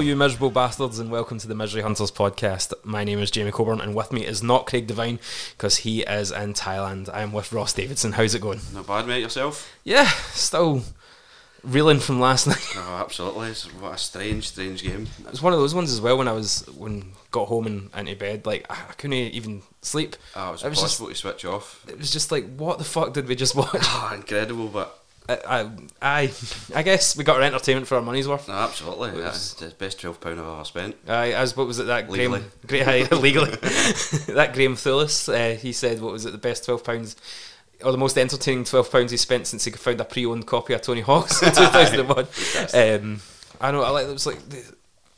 Hello, you miserable bastards, and welcome to the Misery Hunters podcast. My name is Jamie Coburn, and with me is not Craig Devine because he is in Thailand. I am with Ross Davidson. How's it going? Not bad, mate. Yourself? Yeah, still reeling from last night. Oh, absolutely. It's, what a strange, strange game. It was one of those ones as well when I was when got home and into bed. Like I, I couldn't even sleep. Oh, it was, It was impossible to switch off. It was just like, what the fuck did we just watch? Oh, incredible, but I, I, I, guess we got our entertainment for our money's worth. no, absolutely. It was- That's the best twelve pound I've ever spent. Aye, as what was it that Legally. Graham? Aye, legally, that Graham Thulis. Uh, he said what was it the best twelve pounds or the most entertaining twelve pounds he spent since he found a pre-owned copy of Tony Hawk's in two thousand and one. Um, I know. I like it was like the,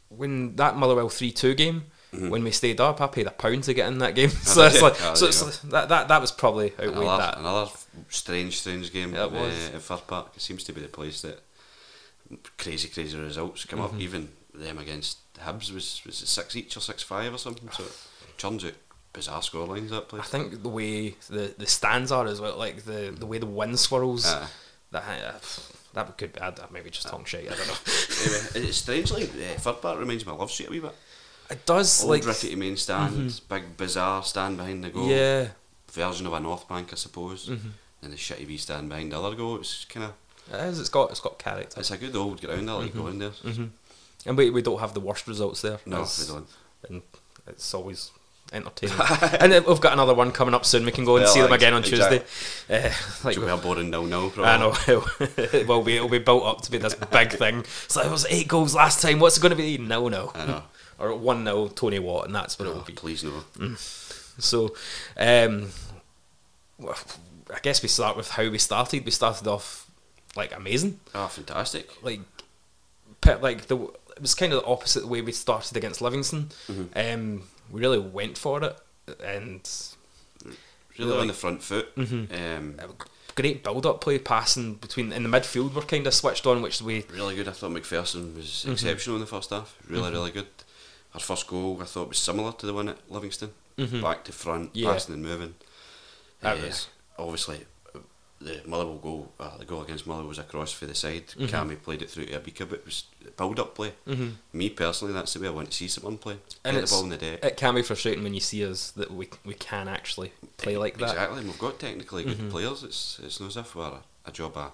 when that Motherwell three two game. When we stayed up, I paid a pound to get in that game. So it's like, Oh, so there it's like that, that that was probably outweighed Another, that. another strange, strange game Yeah, it uh, was. at Fir Park. It seems to be the place that crazy, crazy results come Mm-hmm. up. Even them against Hibs was was it six each or six five or something. So it turns out bizarre scorelines that place. I think the way the, the stands are as well, like the, the way the wind swirls, Aye. that uh, that could be I'd maybe just talking shit. I don't know. Anyway, it's strangely uh, Fir Park reminds me of Love Street a wee bit. It does Old like rickety main stand, big bizarre stand behind the goal. yeah. version of a North Bank, I suppose. Mm-hmm. And the shitty wee stand behind the other goal. It's kind of It is. It's got it's got character, it's a good old ground. I like going there. and we, we don't have the worst results there. No, we don't. and it's always entertaining. and we've got another one coming up soon. We can go and Well, see them again on exactly. Tuesday. Uh, like Should be a boring nil nil. I know it will be. It'll be built up to be this big thing. So it was eight goals last time. What's it going to be? No, no. I know. Or one 0 Tony Watt, and that's what it Oh, will be. please no. So, um, I guess we start with how we started. We started off like amazing, Oh, fantastic. like, like the it was kind of the opposite the way we started against Livingston. Um, we really went for it, and Really Really? on the front foot. Mm-hmm. Um, great build-up play, passing between in the midfield. We're kind of switched on, which we really good. I thought McPherson was Mm-hmm. exceptional in the first half. Really, really good. Our first goal, I thought, was similar to the one at Livingston. Back to front, Mm-hmm. Yeah. passing and moving. That Uh, was- obviously the Motherwell goal. Uh, the goal against Motherwell was a cross for the side. Mm-hmm. Cammy played it through to Obika, but it was build-up play. Me personally, that's the way I want to see someone play. and Get the ball in the deck. it can be frustrating when you see us that we we can actually play like that. Mm-hmm. Exactly, and we've got technically good players. It's it's not as if we're a, a job of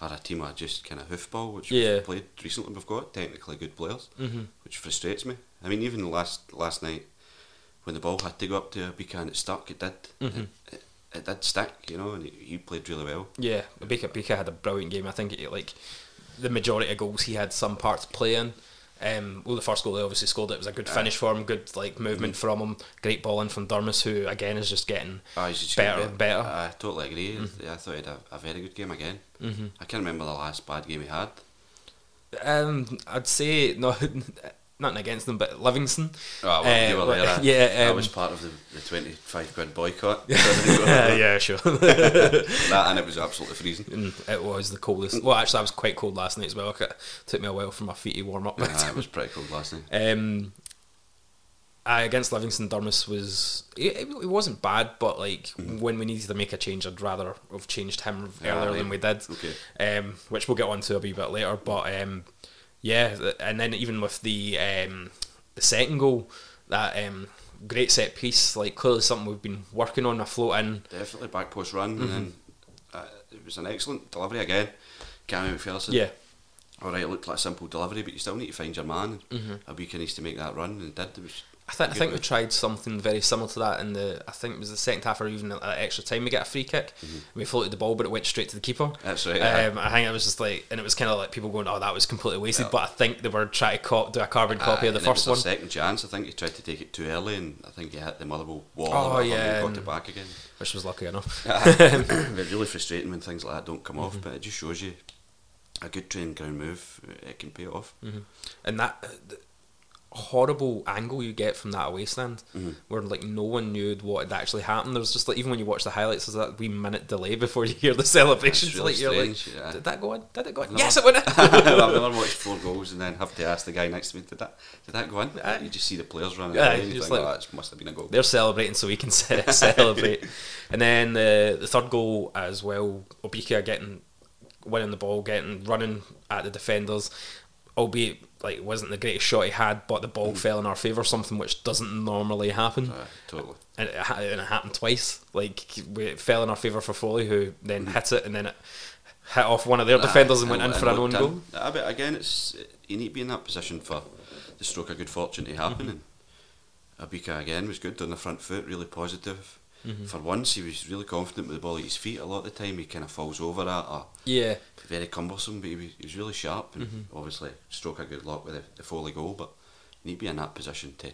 are a team of just kind of hoofball, which Yeah. we've played recently. We've got technically good players, mm-hmm. which frustrates me. I mean, even last last night when the ball had to go up to Obika and it stuck, it did. Mm-hmm. It, it, it did stick, you know, and he, played really well. Yeah, Baker Baker had a brilliant game. I think it, like the majority of goals he had some parts playing. Um, well, the first goal they obviously scored. It was a good finish for him, good like movement from him. Great ball in from Durmus, who again is just getting he's just better and better. I totally agree. I thought he had a, a very good game again. Mm-hmm. I can't remember the last bad game he had. Um, I'd say no, nothing against them, but Livingston. Oh, well, you Uh, were there. I, yeah, I um, was part of the, the 25 quid boycott. yeah, yeah, sure. that, and it was absolutely freezing. And it was the coldest. Well, actually, I was quite cold last night as well. It took me a while for my feet to warm up. Ah, it was pretty cold last night. Um, I, against Livingston, Durmus was it, it wasn't bad, but like when we needed to make a change, I'd rather have changed him. Yeah, earlier right. than we did. Okay. Um, which we'll get on to a wee bit later. But um, yeah, and then even with the um, the second goal, that um, great set piece, like clearly something we've been working on. A float in. Definitely back post run, Mm-hmm. and then uh, it was an excellent delivery again. Cammy McPherson. Yeah. All right, it looked like a simple delivery, but you still need to find your man. Mm-hmm. Obika needs to make that run, and did. It was I, th- I think we tried something very similar to that in the. I think it was the second half or even at extra time. We get a free kick. We floated the ball, but it went straight to the keeper. Mm-hmm. That's right, yeah. Um, I think it was just like, and it was kind of like people going, "Oh, that was completely wasted." But I think they were trying to co- do a carbon copy of the first was one, their second chance. I think he tried to take it too early, and I think he hit the Motherwell wall. Oh, yeah, and got it back again. which was lucky enough. it's really frustrating when things like that don't come Mm-hmm. off, but it just shows you a good trained ground move. It can pay off. and that uh, horrible angle you get from that away stand, Mm-hmm. where like no one knew what had actually happened. There's just like even when you watch the highlights, there's that wee minute delay before you hear the celebrations. really like you're like, yeah. did that go in? Did it go in? Never- Yes, it went in. I've never watched four goals and then have to ask the guy next to me, did that did that go in? You just see the players running Yeah, away you just think, like- oh, that must have been a goal. They're celebrating so we can celebrate. And then the the third goal as well, Obika getting winning the ball, getting running at the defenders, albeit like it wasn't the greatest shot he had, but the ball fell in our favour, something which doesn't normally happen. Aye, totally. And it, and it happened twice. Like it fell in our favour for Foley, who then hit it, and then it hit off one of their defenders and went in for an own goal. But again, it's you need to be in that position for the stroke of good fortune to happen. Mm-hmm. And Obika again was good on the front foot, really positive. Mm-hmm. For once, he was really confident with the ball at his feet. A lot of the time, he kind of falls over that or Yeah, very cumbersome, but he was, he was really sharp and Mm-hmm. obviously stroke of good luck with the, the Foley goal. But you need to be in that position to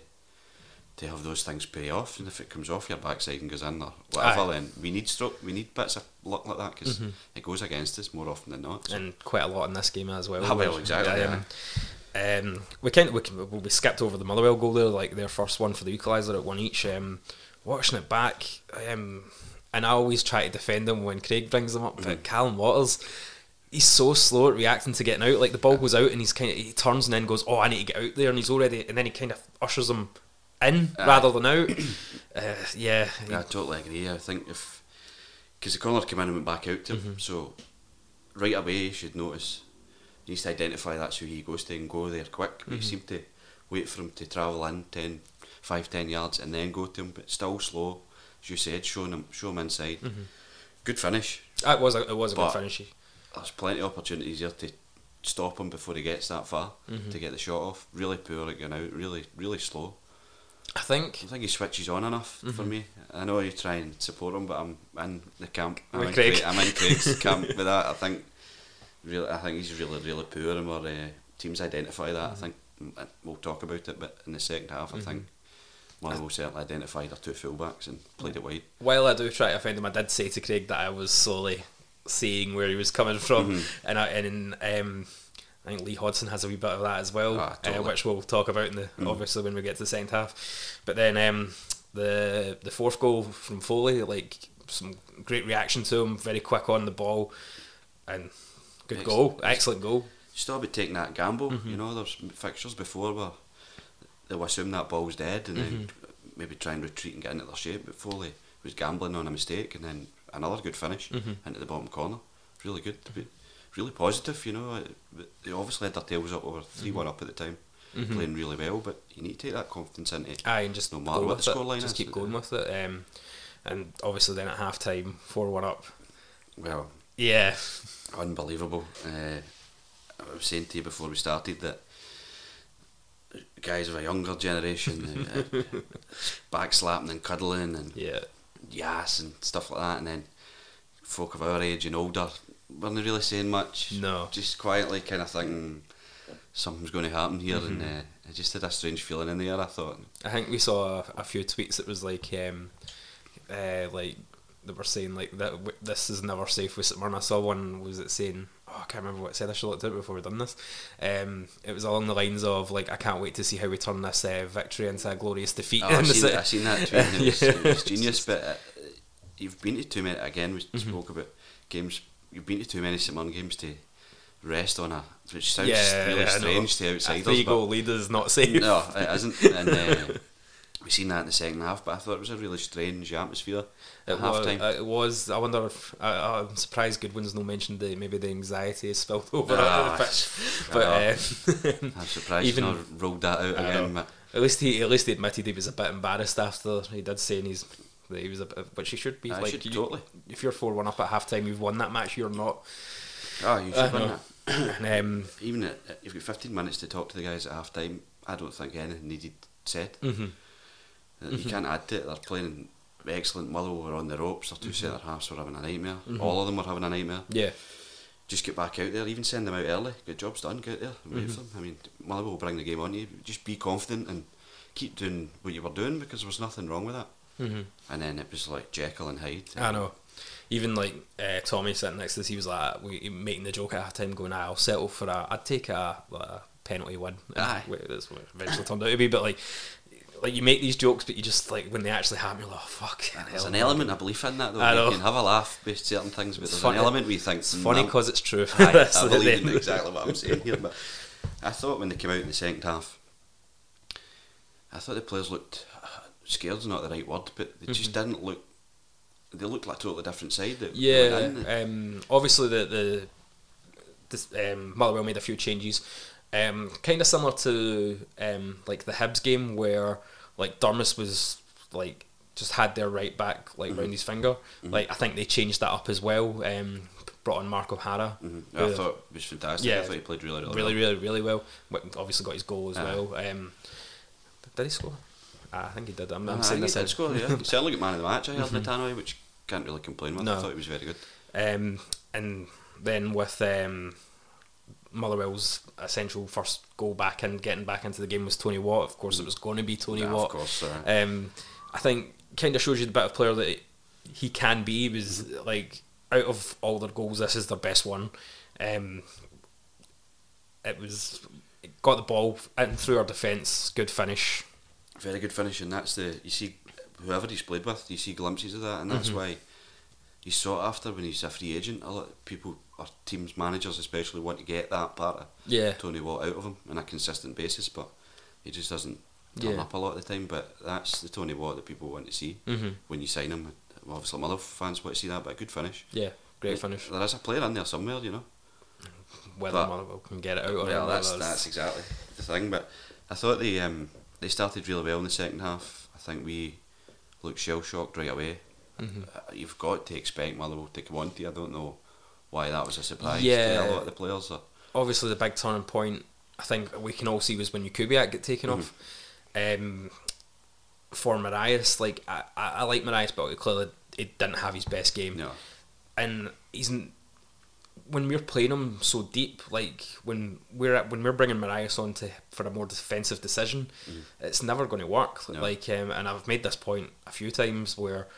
to have those things pay off. And if it comes off your backside and goes in or whatever, Aye. then we need stroke. We need bits of luck like that because it goes against us more often than not. So. Mm-hmm. and quite a lot in this game as well. Ah, well, exactly, Um, um, we can we can we skipped over the Motherwell goal there, like their first one for the equaliser at one each. Um, watching it back, um, and I always try to defend him when Craig brings them up, Mm-hmm. but Callum Waters. He's so slow at reacting to getting out. Like the ball goes out, and he's kind of he turns and then goes, "Oh, I need to get out there," and he's already, and then he kind of ushers him in rather than out. uh, yeah, I totally agree. I think if because the corner came in and went back out to him, Mm-hmm. so right away you should notice. He needs to identify that's who he goes to and go there quick. But Mm-hmm. you seem to wait for him to travel in 10, 5, 10 yards and then go to him, but still slow. As you said, showing him, show him inside. Good finish. it was a, it was a good finish. There's plenty of opportunities here to stop him before he gets that far Mm-hmm. to get the shot off. Really poor at going out. Really, really slow. I think I think he switches on enough for Mm-hmm. me. I know you try and support him, but I'm in the camp. I'm, With in, Craig. Craig. I'm in Craig's camp with that. I think really, I think he's really, really poor, and our uh, teams identify that. I think mm, we'll talk about it, but in the second half, I think Motherwell certainly identified our two fullbacks and played it wide. while I do try to find him, I did say to Craig that I was slowly seeing where he was coming from, Mm-hmm. and I, and um, I think Lee Hodson has a wee bit of that as well, Ah, totally. uh, which we'll talk about in the obviously when we get to the second half. But then um, the the fourth goal from Foley, like some great reaction to him, very quick on the ball, and good goal, excellent goal. Still be taking that gamble. Mm-hmm. You know, there's fixtures before where they'll assume that ball's dead and then Mm-hmm. maybe try and retreat and get into their shape. But Foley was gambling on a mistake and then another good finish Mm-hmm. into the bottom corner. Really good. To be, really positive, you know. They obviously had their tails up over 3 Mm-hmm. 1 up at the time, playing really well. But you need to take that confidence into Aye, and just no matter what the scoreline Just is. keep going with it. Um, and obviously then at half time, four one up. Well, Yeah, unbelievable. Uh, I was saying to you before we started that guys of a younger generation, uh, backslapping and cuddling and yeah, yes and stuff like that, and then folk of our age and older weren't really saying much. No. just quietly kind of thinking something's going to happen here, and uh, I just had a strange feeling in the air. I thought, I think we saw a, a few tweets that was like, um, uh, like they were saying like that w- this is never safe with Smyrna. I saw one was it saying, oh, I can't remember what it said. I should have looked at it before we've done this. Um, it was along the lines of like, I can't wait to see how we turn this uh, victory into a glorious defeat. oh, I've seen, city." I seen that tweet. It, was, Yeah. it was genius, but uh, you've been to too many. Again, we Mm-hmm. spoke about games. You've been to too many St Mirren games to rest on a, which sounds yeah, really know. strange to A outsiders. three but- goal lead is not safe. No, it isn't. And uh, we seen that in the second half, but I thought it was a really strange atmosphere at It half was, time. it was. I wonder if I, I'm surprised Goodwin's no mentioned the maybe the anxiety has spilled over Ah, the pitch. But uh, I'm surprised even- not rolled that out again. at least he at least he admitted he was a bit embarrassed after he did say in his that he was a bit, which he should be. I like should you- totally. If you're four one up at half time, you've won that match. You're not. oh, you should win that. Um, Even at, if you've got 15 minutes to talk to the guys at half time, I don't think anything needed said. mhm. Uh, You can't add to it. They're playing excellent. Motherwell were on the ropes. Their 2 centre halves were having a nightmare. All of them were having a nightmare. Yeah, Just get back out there. Even send them out early. Good job's done. Get there. and Wait Mm-hmm. for them. I mean, Motherwell will bring the game on you. Just be confident and keep doing what you were doing because there was nothing wrong with that. Mhm. And then it was like Jekyll and Hyde. I know. Even like uh, Tommy sitting next to us, he was like we, making the joke at half time, going, "I'll settle for a, I'd take a, like, a penalty win." Aye. That's what it eventually turned out to be. But like, like you make these jokes, but you just like when they actually happen, you're like, "Oh fuck!" There's hell, an element of belief in that though. I You know. can have a laugh with certain things, but It's there's funny- an element you think It's funny "Mm, because it's true. That's I believe in exactly what I'm saying here. But I thought when they came out in the second half, I thought the players looked scared. scared's not the right word, but they just didn't look. They looked like a totally different side. That Yeah, um, obviously the the this, um, Motherwell made a few changes, um, kind of similar to um, like the Hibs game where like Durmus was like just had their right back like Mm-hmm. round his finger. Like I think they changed that up as well. Um, brought on Mark O'Hara. Mhm. I thought it was fantastic. Yeah. I thought he played really, really, really, well. really, really well. Obviously got his goal as Aye. well. Um, did he score? Ah, I think he did. I'm, I'm I saying this he did score. Yeah, certainly got man of the match. I heard Natanoi, which can't really complain with. I thought he was very good. Um, and then with um, Motherwell's essential first goal back and getting back into the game was Tony Watt. Of course, it was going to be Tony Yeah, of course, uh, Um, I think kind of shows you the bit of player that he can be. He was like out of all their goals, this is their best one. Um, it was it got the ball in through our defence, good finish. Very good finish, and that's the you see whoever he's played with, you see glimpses of that, and that's Mm-hmm. why he's sought after when he's a free agent. A lot of people, or teams, managers especially, want to get that part of Yeah. Tony Watt out of him on a consistent basis, but he just doesn't turn Yeah. up a lot of the time. But that's the Tony Watt that people want to see Mhm. when you sign him. Well, obviously, other fans want to see that, but a good finish. Yeah, great finish. There is a player in there somewhere, you know. Whether But- Motherwell can get it out or Well, that's that's exactly the thing. But I thought they um, they started really well in the second half. I think we looked shell shocked right away. Mm-hmm. Uh, you've got to expect Motherwell to come on to you. I don't know why that was a surprise Yeah. to a lot of the players. Or, obviously the big turning point I think we can all see was when Kubiak get taken off. Um, for Morias, like I, I, I like Morias, but clearly he didn't have his best game, no, and he's when we're playing him so deep, like when we're at, when we're bringing Morias on to for a more defensive decision, it's never going to work. No. Like, um, and I've made this point a few times where,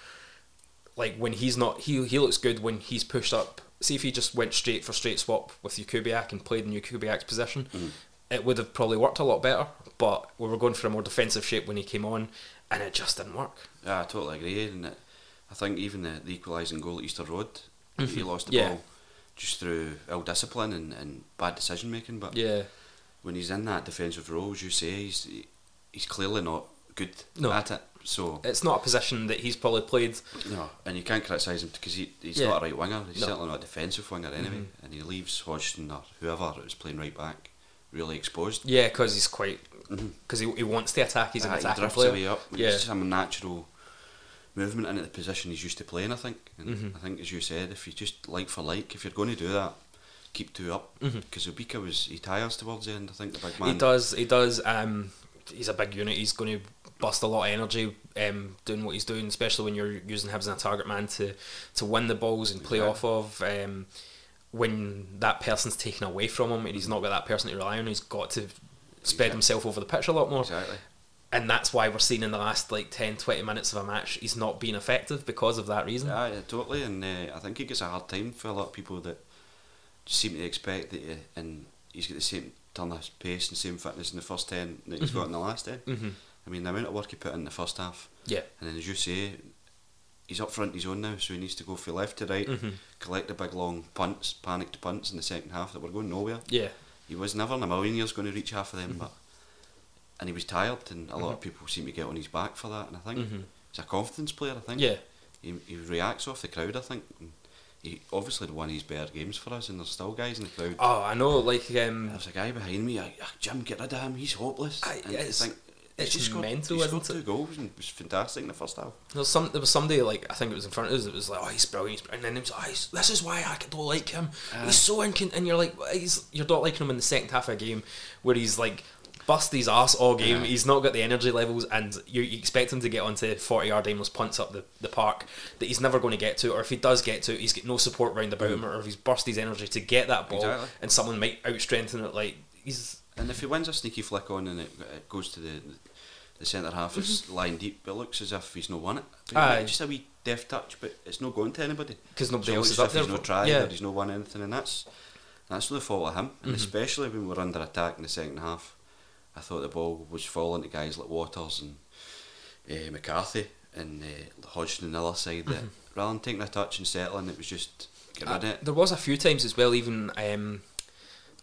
like, when he's not, he he looks good when he's pushed up. See if he just went straight for straight swap with Jakubiak and played in Jakubiak's position, it would have probably worked a lot better. But we were going for a more defensive shape when he came on, and it just didn't work. yeah, I totally agree. And it, I think even the, the equalising goal at Easter Road, he lost the Mm-hmm. Yeah. ball just through ill discipline and, and bad decision making. But Yeah, when he's in that defensive role, as you say, he's he's clearly not good No. at it. So it's not a position that he's probably played. No, and you can't criticise him because he, he's Yeah. not a right winger. He's No. certainly not a defensive winger anyway. And he leaves Hodson or whoever who's playing right back really exposed. Yeah, because he's quite because he, he wants to attack. He's an Ah, he attacking drifts player. away up. Yeah. It's just a natural movement into the position he's used to playing. I think. And Mhm. I think, as you said, if you just like for like, if you're going to do that, keep two up. Because Obika was he tires towards the end. I think the big man. He does. He does. Um, he's a big unit. He's going to bust a lot of energy um, doing what he's doing, especially when you're using him as a target man to to win the balls and play Exactly. off of. Um, when that person's taken away from him and he's not got that person to rely on, he's got to spread Exactly. himself over the pitch a lot more. Exactly. And that's why we're seeing in the last like 10, 20 minutes of a match, he's not being effective because of that reason. Yeah, yeah, totally. And uh, I think he gets a hard time for a lot of people that seem to expect that, uh, and he's got the same turn of pace and same fitness in the first ten that he's got in the last 10 Mhm. I mean, the amount of work he put in the first half. Yeah. And then, as you say, he's up front his own now, so he needs to go from left to right, Mhm. collect the big long punts, panicked punts in the second half that were going nowhere. Yeah. He was never in a million years going to reach half of them, Mm-hmm. but and he was tired, and a lot of people seem to get on his back for that. And I think Mhm. he's a confidence player. I think. Yeah. He, he reacts off the crowd. I think. And he obviously won his better games for us, and there's still guys in the crowd. Oh, I know. Like, um, There's a guy behind me. I, Jim, get rid of him. He's hopeless. I- And it's- think, it's just mm. scored, mental, He scored two it? goals and was fantastic in the first half. There was some. There was somebody like I think it was in front of us. It was like, oh, he's brilliant, he's brilliant. and then it was, oh, he's, this is why I don't like him. he's so incon. And you're like, he's you're not liking him in the second half of a game where he's like bust his ass all game. Yeah. He's not got the energy levels, and you, you expect him to get onto forty yard aimless punts up the, the park that he's never going to get to, or if he does get to, he's got no support round about mm. him, or if he's burst his energy to get that ball, Exactly. and someone might out strengthen it. Like he's And if he wins a sneaky flick on and it, it goes to the the centre half, it's lying deep. but It looks as if he's not won it. Mm-hmm. Aye. just a wee deft touch, but it's not going to anybody 'Cause nobody So else is up there He's not tried yeah. he's not won anything, and that's that's the fault of him. And Mhm. especially when we're under attack in the second half, I thought the ball was falling to guys like Waters and uh, McCarthy and uh, Hodson on the other side. That Mhm. rather than taking a touch and settling, it was just get rid of Uh, it. There was a few times as well. Even um,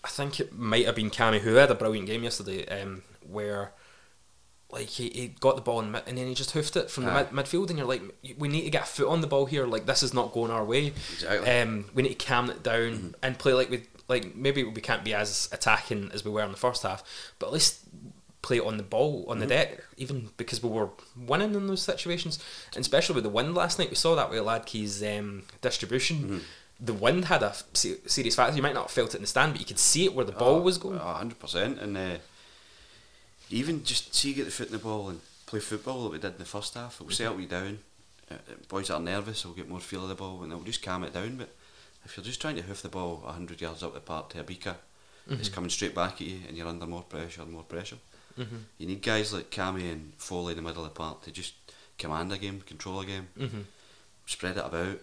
I think it might have been Cammy who had a brilliant game yesterday, um, where like he, he got the ball in mid, and then he just hoofed it from the mid, midfield, and you're like, we need to get a foot on the ball here. Like this is not going our way. Exactly. Um, we need to calm it down Mm-hmm. and play like we like maybe we can't be as attacking as we were in the first half, but at least play on the ball on the Mhm. deck, even because we were winning in those situations, and especially with the wind last night. We saw that with Hladky's um, distribution. Mm-hmm. The wind had a serious factor. You might not have felt it in the stand, but you could see it where the ball Oh, was going. a hundred percent, and uh, even just see get the foot in the ball and play football that we did in the first half. It'll settle you down. Uh, uh, boys that are nervous will get more feel of the ball, and it'll just calm it down. But if you're just trying to hoof the ball hundred yards up the park to a beaker, it's Mhm. coming straight back at you, and you're under more pressure and more pressure. Mhm. You need guys like Cammy and Foley in the middle of the park to just command a game, control a game, Mhm. spread it about,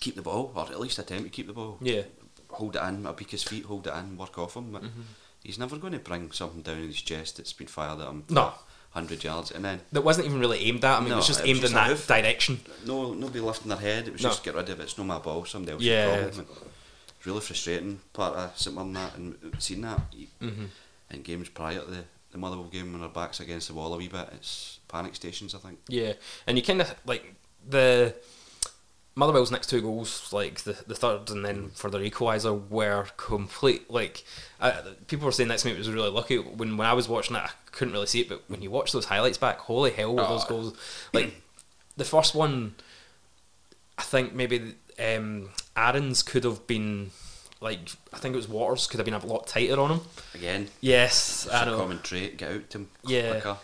keep the ball, or at least attempt to keep the ball Yeah. hold it in, beak his feet, hold it in, work off him. But Mhm. he's never going to bring something down in his chest that's been fired at him. No. hundred yards, and then That wasn't even really aimed at him. it No, was just it was aimed just in that direction. no nobody lifting their head. It was No. just get rid of it. It's no my ball. Somebody else. Yeah. Problem. It's really frustrating. Part of St Mirren that and seeing that Mhm. in games prior to the, the Motherwell game when our backs against the wall a wee bit. It's panic stations. I think. Yeah, and you kind of like the Motherwell's next two goals, like the the third and then for their equaliser, were complete. Like uh, people were saying next to me, it was really lucky. When when I was watching it, I couldn't really see it, but when you watch those highlights back, holy hell, were those Oh. goals! Like the first one, I think maybe um, Aaron's could have been. Like I think it was Waters could have been a lot tighter on him. Again. Yes, It's I a know. common trait. Get out to him Yeah, quicker.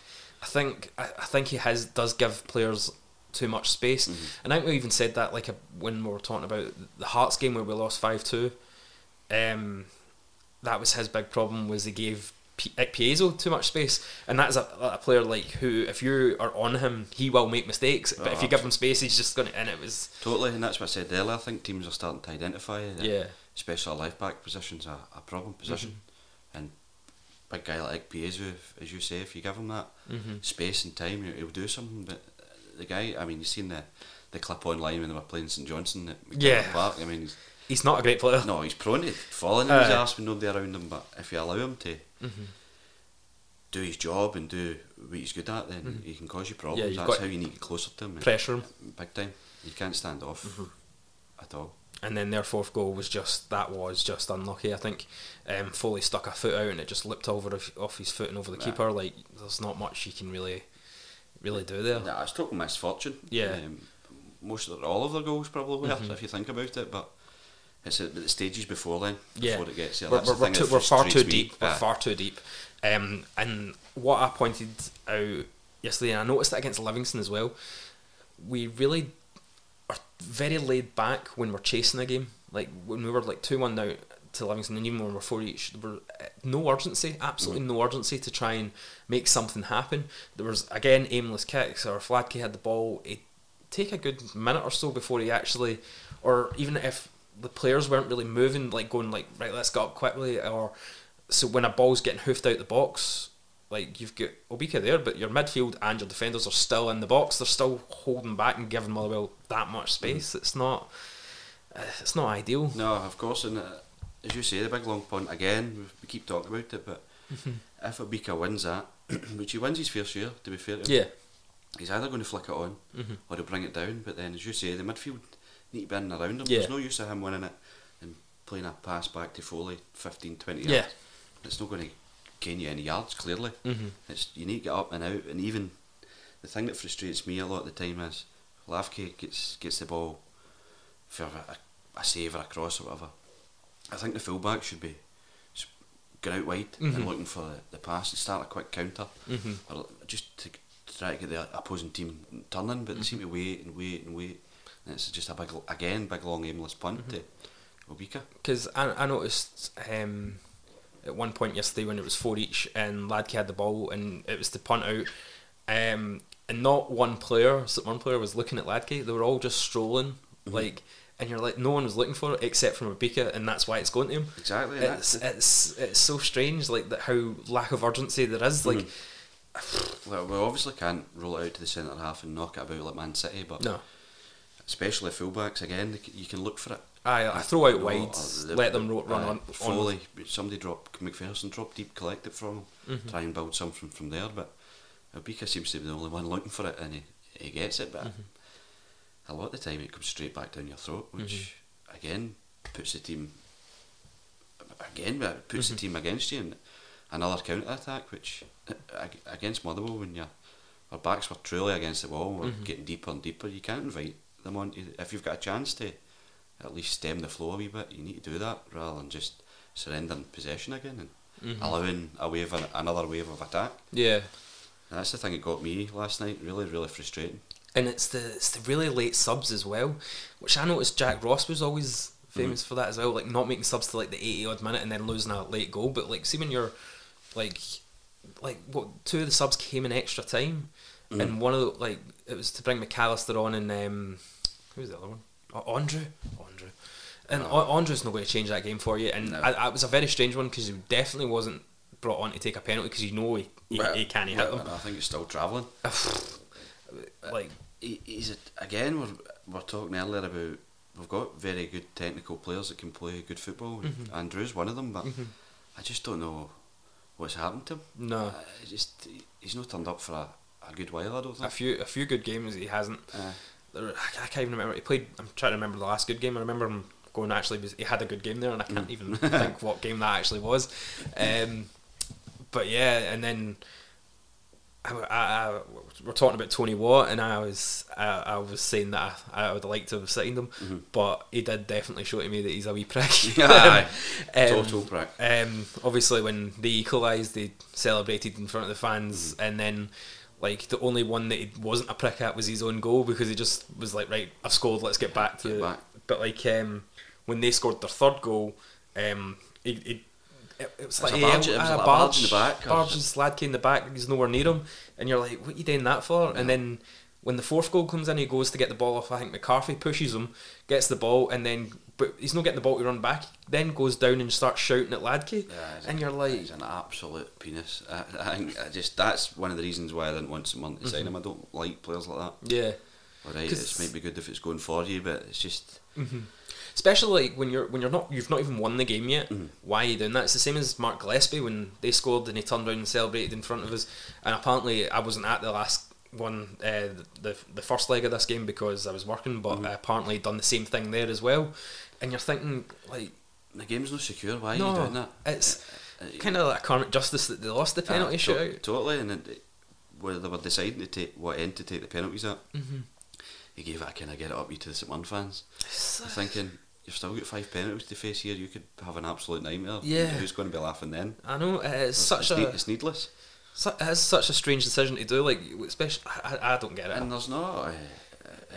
I think I, I think he has does give players too much space, and I think we even said that like a, when we were talking about the Hearts game where we lost five two. Um, that was his big problem was he gave P- Piezo too much space, and that's a, a player like who if you are on him, he will make mistakes, but Oh, if you give him space, he's just going to. And it was Totally, and that's what I said earlier. I think teams are starting to identify that Yeah. especially our left back position's a, a problem position. Mm-hmm. And big guy like Piezu, if- as you say, if you give him that Mhm. space and time, he'll, he'll do something. But the guy, I mean, you've seen the, the clip online when they were playing St Johnstone at McDiarmid Yeah. Park. I mean, he's, he's not a great player. no, he's prone to falling in his Aye. arse with nobody around him. But if you allow him to Mhm. do his job and do what he's good at, then Mhm. he can cause you problems. you've got how you need to get closer to him. pressure him. Big time. You can't stand off Mhm. at all. and then their fourth goal was just that was just unlucky. I think um, Foley stuck a foot out and it just lipped over of- off his foot and over the Yeah. keeper. Like there's not much you can really really do there. Yeah, it's total misfortune. Yeah. Um, most of all of their goals probably Mhm. if you think about it, but it's at the stages before then, Yeah, before it gets there. we're, we're, we're, too, we're far too deep. We're far too deep. Um, and what I pointed out yesterday, and I noticed that against Livingston as well, we really are very laid back when we're chasing a game. Like when we were like two one now to Livingston, and even when we're four each, there were uh, no urgency, absolutely no urgency to try and make something happen. There was again aimless kicks, or if had the ball, it take a good minute or so before he actually, or even if the players weren't really moving, like going like right, let's go up quickly, or so when a ball's getting hoofed out the box, like you've got Obika there, but your midfield and your defenders are still in the box. They're still holding back and giving Motherwell that much space. It's not, uh, it's not ideal. No, of course, and uh, as you say, the big long punt again. we- keep talking about it, but Mhm. if Obika wins that, which he wins his fair share, to be fair, to him, Yeah. he's either going to flick it on Mhm. or he'll bring it down. But then, as you say, the midfield need to be in and around him. Yeah. There's no use of him winning it and playing a pass back to Foley 15, 20 Yeah. yards. It's not going to gain you any yards. Clearly, Mhm. it's you need to get up and out. And even the thing that frustrates me a lot of the time is Hladky gets gets the ball for a, a save or a cross or whatever. I think the fullback should be get out wide Mhm. and looking for the, the pass and start a quick counter, Mhm. or just to try to get the opposing team turning. But they seem to wait and wait and wait, and it's just a big again big long aimless punt to Obika. Because I, I noticed um, at one point yesterday when it was four each and Hladky had the ball and it was to punt out, um, and not one player, one player was looking at Hladky. They were all just strolling, like, and you're like, no one was looking for it except for Mabika, and that's why it's going to him. Exactly, It's that's it's it's so strange, like that how lack of urgency there is. Like, Well, we obviously can't roll it out to the centre half and knock it about like Man City, but No. especially fullbacks again, you can look for it. Aye, I throw out wide, let them ro- run aye, on- on. Foley, somebody drop McPherson, drop deep, collect it from him, Mhm. try and build something from there. But Obika seems to be the only one looking for it, and he, he gets it. But Mm-hmm. A lot of the time, it comes straight back down your throat, which Mm-hmm. again puts the team again it puts Mhm. the team against you, and another counter attack, which uh, against Motherwell when you our backs were truly against the wall, we're Mhm. getting deeper and deeper. You can't invite them on. If you've got a chance to at least stem the flow a wee bit, you need to do that rather than just surrendering possession again and Mhm. allowing a wave another wave of attack. yeah. And that's the thing that got me last night. Really, really frustrating. And it's the it's the really late subs as well, which I noticed Jack Ross was always famous for that as well, like not making subs to like the eighty odd minute and then losing a late goal. But like, see when you're like, like what two of the subs came in extra time, and one of the like it was to bring McAllister on and um, who was the other one? Oh, Andreu, Andreu. And oh. Andreu's not going to change that game for you, and No. I, I, it was a very strange one because he definitely wasn't brought on to take a penalty because you know he, he, Well, he can't hit them. I think he's still travelling. like he, he's a, again we're we're talking earlier about we've got very good technical players that can play good football. Mhm. Andreu's one of them, but Mhm. I just don't know what's happened to him. No. Uh, I just he's not turned up for a, a good while. I don't think a few a few good games he hasn't. Uh, There- I I can't even remember. He played. I'm trying to remember the last good game. I remember him going. Actually, he had a good game there, and I can't even think what game that actually was. Um, but yeah, and then I, I, we're talking about Tony Watt, and I was I, I was saying that I, would like to have signed him, but he did definitely show to me that he's a wee prick. Aye. Um, Total prick. Um, obviously, when they equalised, they celebrated in front of the fans, and then like the only one that he wasn't a prick at was his own goal because he just was like, right, I've scored, let's get back to Get it. back. But like um, when they scored their third goal, um, he, he, it, it was like a barge- it was like a barge in the back, or- barge's Hladky in the back, he's nowhere near him, and you're like, what are you doing that for? And then when the fourth goal comes in, he goes to get the ball off. I think McCarthy pushes him, gets the ball, and then but he's not getting the ball to run back. Then goes down and starts shouting at Hladky, Yeah, and you're like, he's an absolute penis. I, I think I just that's one of the reasons why I didn't want someone to sign Mhm. him. I don't like players like that. yeah. all right, it might be good if it's going for you, but it's just Especially like when you're when you're not you've not even won the game yet. Mm-hmm. Why are you doing that? It's the same as Mark Gillespie when they scored and he turned around and celebrated in front of us. And apparently I wasn't at the last one, uh, the the first leg of this game because I was working. But Mm-hmm. uh, apparently done the same thing there as well. And you're thinking like, the game's not secure. Why are no, you doing that? it's Uh, uh, kind of like karmic justice that they lost the penalty Ah, to- shootout. Totally, and it, where they were deciding to take what end to take the penalties at, he gave it a kind of get it up you to the St Mirren fans. I'm thinking you've still got five penalties to face here. You could have an absolute nightmare. Yeah. who's going to be laughing then? I know it's such it's, a need- it's needless. it's such a strange decision to do. Like especially, I, I don't get it. And there's no, uh,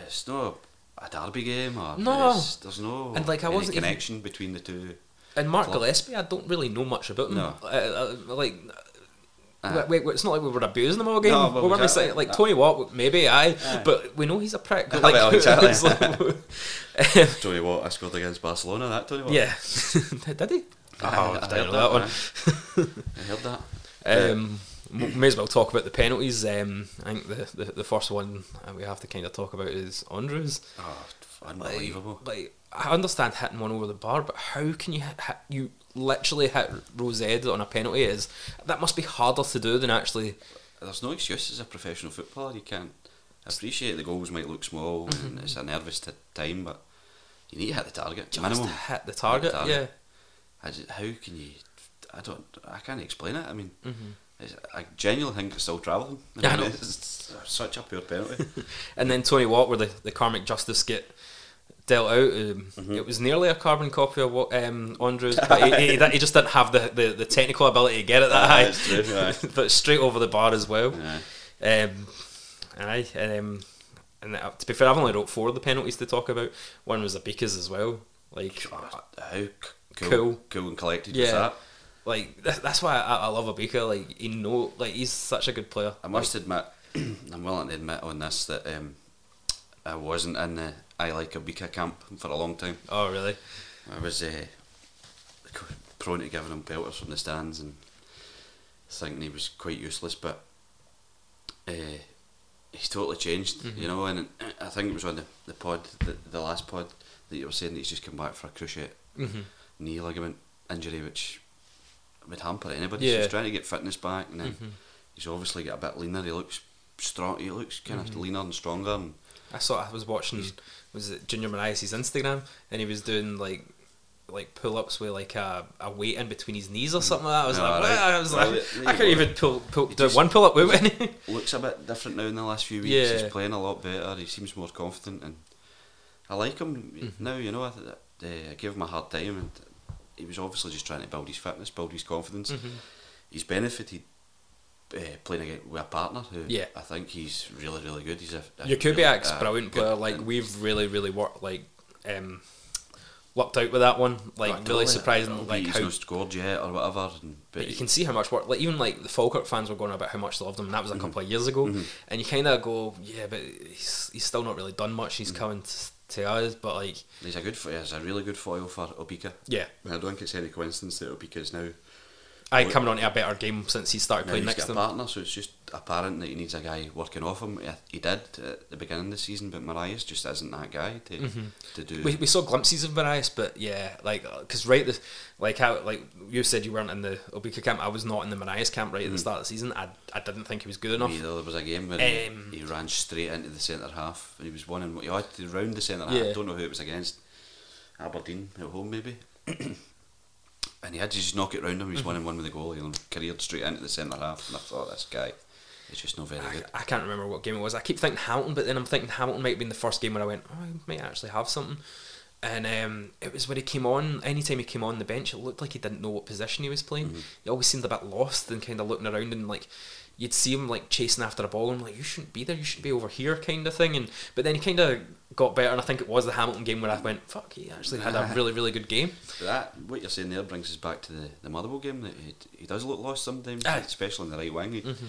it's no a derby game or No. there's no And, like, I wasn't even- connection between the two. And Mark Club. Gillespie, I don't really know much about him. No. Uh, uh, like, Uh, wait, wait, it's not like we were abusing him all game. No, we weren't exactly. saying like Uh, Tony Watt, maybe I, Aye. but we know he's a prick. But, Well, like, exactly. it's like- Tony Watt, I scored against Barcelona. That Tony Watt. yeah, did he? Oh, I, I I didn't heard know that, that one. I heard that. Um, m- may as well talk about the penalties. Um, I think the, the, the first one uh, we have to kind of talk about is Andreu. Oh, Like, unbelievable. like I understand hitting one over the bar, but how can you hit, hit you literally hit Rosed on a penalty? Is that must be harder to do than actually. There's no excuse as a professional footballer. You can't appreciate the goals might look small and it's a nervous t- time, but you need to hit the target. Just minimum. hit the target, yeah. I just, how can you? I don't. I can't explain it. I mean, Mm-hmm. it's, I genuinely think it's still travelling. Yeah, I know. It's such a poor penalty. And then Tony Watt, where the, the karmic justice get dealt out. Um, Mm-hmm. It was nearly a carbon copy of what um, Andrews, but he, he, he just didn't have the, the, the technical ability to get it that high. true, aye. but straight over the bar as well. Um, um, and uh, to be fair, I've only wrote four of the penalties to talk about. One was Obika's as well. Like, How c- cool, Cool. cool, and collected was that? like th- that's why I, I love Obika. Like, he know, like he's such a good player. I must admit, I'm willing to admit on this that um, I wasn't in the I like a Obika camp for a long time. Oh, really? I was uh, prone to giving him pelters from the stands and thinking he was quite useless, but uh, he's totally changed, you know. And I think it was on the, the pod, the, the last pod, that you were saying that he's just come back for a cruciate Mhm. knee ligament injury, which would hamper anybody. So Yeah. he's trying to get fitness back, and then he's obviously got a bit leaner. He looks strong. He looks kind of leaner and stronger. And I saw. I was watching. Was it Junior Morias' Instagram, and he was doing like like pull ups with like a, a weight in between his knees or something like that. I was Yeah, like, right. I was Well, like, I couldn't even pull, pull do one pull up with any. looks a bit different now in the last few weeks. Yeah. He's playing a lot better. He seems more confident, and I like him Mm-hmm. now. You know, I, th- uh, I gave him a hard time, and he was obviously just trying to build his fitness, build his confidence. Mm-hmm. He's benefited uh, playing against, with a partner who Yeah. I think he's really, really good. He's a, a Jakubiak's really, uh, brilliant good- player. Like and- we've really, really worked like um, lucked out with that one. Like Oh, really surprising. Albeit Like he's how. not scored yet or whatever. And, but But you can see how much work. Like even like the Falkirk fans were going about how much they loved him. And that was a couple of years ago, and you kind of go, yeah, but he's he's still not really done much. He's coming to, to us, but like, he's a good, he's a really good foil for Obika. yeah, I don't think it's any coincidence that Obika is now I coming on to a better game since he started playing he's next to a him. partner, so it's just apparent that he needs a guy working off him. He- He did at the beginning of the season, but Morias just isn't that guy to to do. Mm-hmm. We, we saw glimpses of Morias, but yeah, like because right, the, like how like you said you weren't in the Obika camp. I was not in the Morias camp right at the start of the season. I, I didn't think he was good enough. Either there was a game where he- Um, he ran straight into the centre half, and he was one in. He had to round the centre half. I don't know who it was against. Aberdeen at home, maybe. and he had to just knock it round him. He Mm-hmm. was one in one with the goalie and careered straight into the centre half. And I thought this guy is just not very I, good. I can't remember what game it was. I keep thinking Hamilton, but then I'm thinking Hamilton might have been the first game where I went, oh, I might actually have something. And um, it was when he came on. Anytime he came on the bench, it looked like he didn't know what position he was playing. He always seemed a bit lost and kind of looking around and like you'd see him like chasing after a ball and like you shouldn't be there. You should be over here, kind of thing. And but then he kind of got better. And I think it was the Hamilton game where I went, fuck, he actually had a really really good game. But that what you're saying there brings us back to the, the Motherwell game that he, he does look lost sometimes, Aye. especially in the right wing. He, Mm-hmm.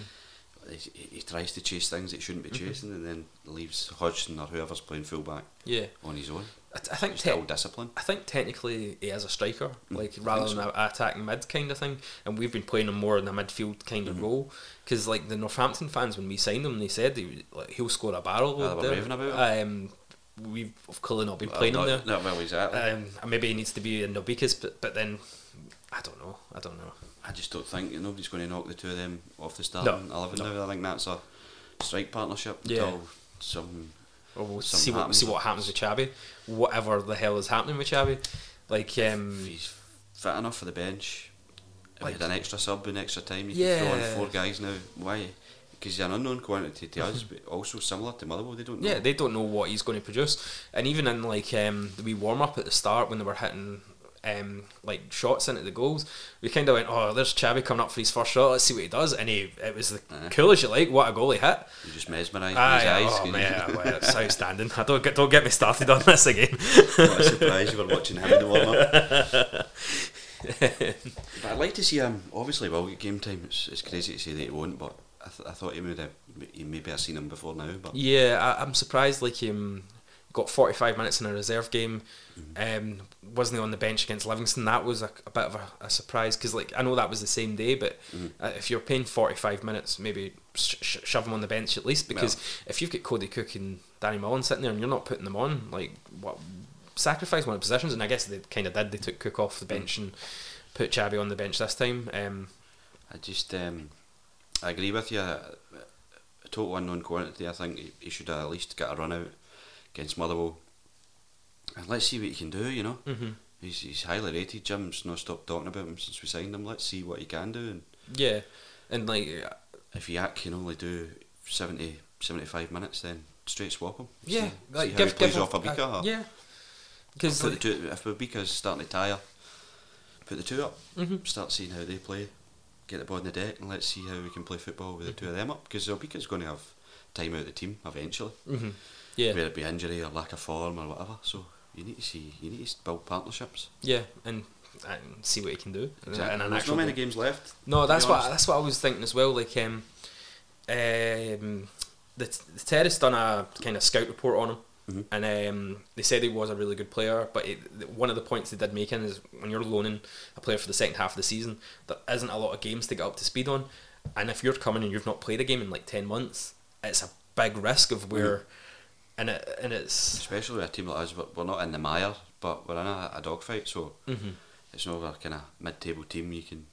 He, he tries to chase things that he shouldn't be chasing, and then leaves Hodson or whoever's playing fullback Yeah, on his own. I, I think te- discipline. I think technically he is a striker, like I rather think than so. a attacking mid kind of thing. And we've been playing him more in a midfield kind of role because, like the Northampton fans, when we signed him, they said he, like, he'll score a barrel. Ah, they were raving about Um, we've clearly not been playing Uh, him there. not well, exactly. Um, maybe he needs to be in Nobika's, but but then I don't know. I don't know. I just don't think nobody's going to knock the two of them off the starting No, eleven no. now. I think that's a strike partnership Yeah. until some. We'll Something see what happens. see what happens with Chabi. Whatever the hell is happening with Chabi, like um, If he's fit enough for the bench, if Like- an extra sub in extra time, you Yeah. can throw in four guys now. Why? because he's an unknown quantity to us, but also similar to Motherwell. They don't know. Yeah, they don't know what he's going to produce. And even in like um, the wee warm up at the start when they were hitting um, like shots into the goals, we kind of went, "Oh, there's Chavi coming up for his first shot. Let's see what he does." And he, it was the coolest you like. What a goal he hit! You're just mesmerised his eyes. oh man, well, it's outstanding. I don't get don't get me started on this again. what a surprise you were watching him in the warm up. but I'd like to see him. Obviously, will get game time. It's, it's crazy to say that he won't, but I, th- I thought he would have. He maybe have seen him before now, but Yeah, I, I'm surprised. Like um, got 45 minutes in a reserve game. Um, wasn't he on the bench against Livingston? That was a, a bit of a, a surprise because like I know that was the same day, but uh, if you're paying 45 minutes, maybe sh- sh- shove him on the bench at least because if you've got Cody Cooke and Danny Mullen sitting there and you're not putting them on, like what sacrifice one of the positions, and I guess they kind of did. They took Cooke off the bench and put Chabi on the bench this time. Um, I just um, I agree with you. A total unknown quantity. I think he, he should at least get a run out against Motherwell. And let's see what he can do. You know, Mm-hmm. he's he's highly rated. Jim's not stopped talking about him since we signed him. Let's see what he can do. And yeah, and like if he can only do 70, 75 minutes, then straight swap him. yeah, see, like see how give, he plays give off Obika. uh, yeah, because two, if Obika's starting to tire, put the two up. Mhm. Start seeing how they play. Get the ball on the deck and let's see how we can play football with the two of them up. Because Obika's going to have time out of the team eventually, Mhm. Yeah, whether it be injury or lack of form or whatever. So you need to see, you need to build partnerships. Yeah, and, and see what he can do. In an There's not many game. games left. No, that's what that's what I was thinking as well. Like, um, um, the, the Terrace done a kind of scout report on him, Mm-hmm. and um, they said he was a really good player. But it, one of the points they did make in is when you're loaning a player for the second half of the season, there isn't a lot of games to get up to speed on, and if you're coming and you've not played a game in like ten months, it's a big risk of where, Mm-hmm. And it and it's Especially with a team like us, we're, we're not in the mire, but we're in a, a dogfight. So Mhm. it's not a kind of mid-table team. You can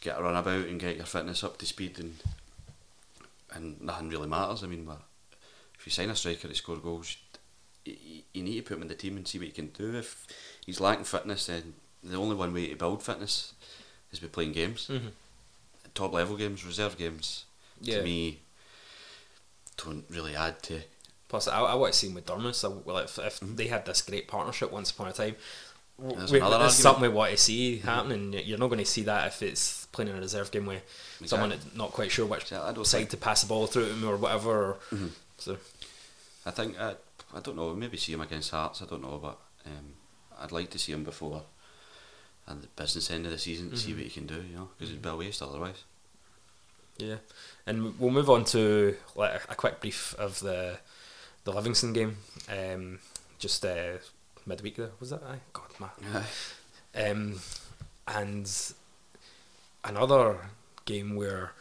get a run about and get your fitness up to speed, and and nothing really matters. I mean, we're, if you sign a striker to score goals, you, you need to put him in the team and see what he can do. If he's lacking fitness, then the only one way to build fitness is by playing games, Mhm. top level games, reserve games. Yeah. To me, don't really add to. Plus, I, I want to see him with Durmus. So, well, if, if they had this great partnership once upon a time, There's we, that's something we want to see happening. You're not going to see that if it's playing in a reserve game with someone that's not quite sure which I don't side think- to pass the ball through him or whatever. Or, Mm-hmm. So, I think uh, I don't know. Maybe see him against Hearts. I don't know, but um, I'd like to see him before and the business end of the season to see what he can do. You know, because it'd be a waste otherwise. yeah. And we'll move on to like a quick brief of the the Livingston game. Um, just uh, midweek there was that? Aye, God, man. um, and another game where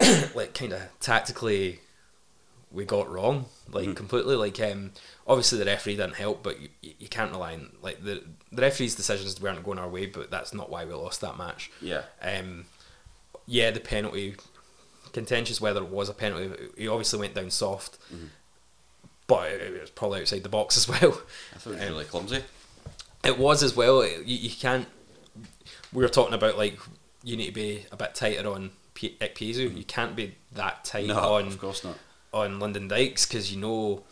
like kind of tactically we got wrong like completely like um obviously the referee didn't help but you, you can't rely on like the the referee's decisions weren't going our way but that's not why we lost that match Yeah. um yeah the penalty contentious whether it was a penalty he obviously went down soft but it was probably outside the box as well I thought it was really clumsy. it was as well. You, you can't. We were talking about like you need to be a bit tighter on P- Ekpezu. You can't be that tight No, on of course not. on Lyndon Dykes because you know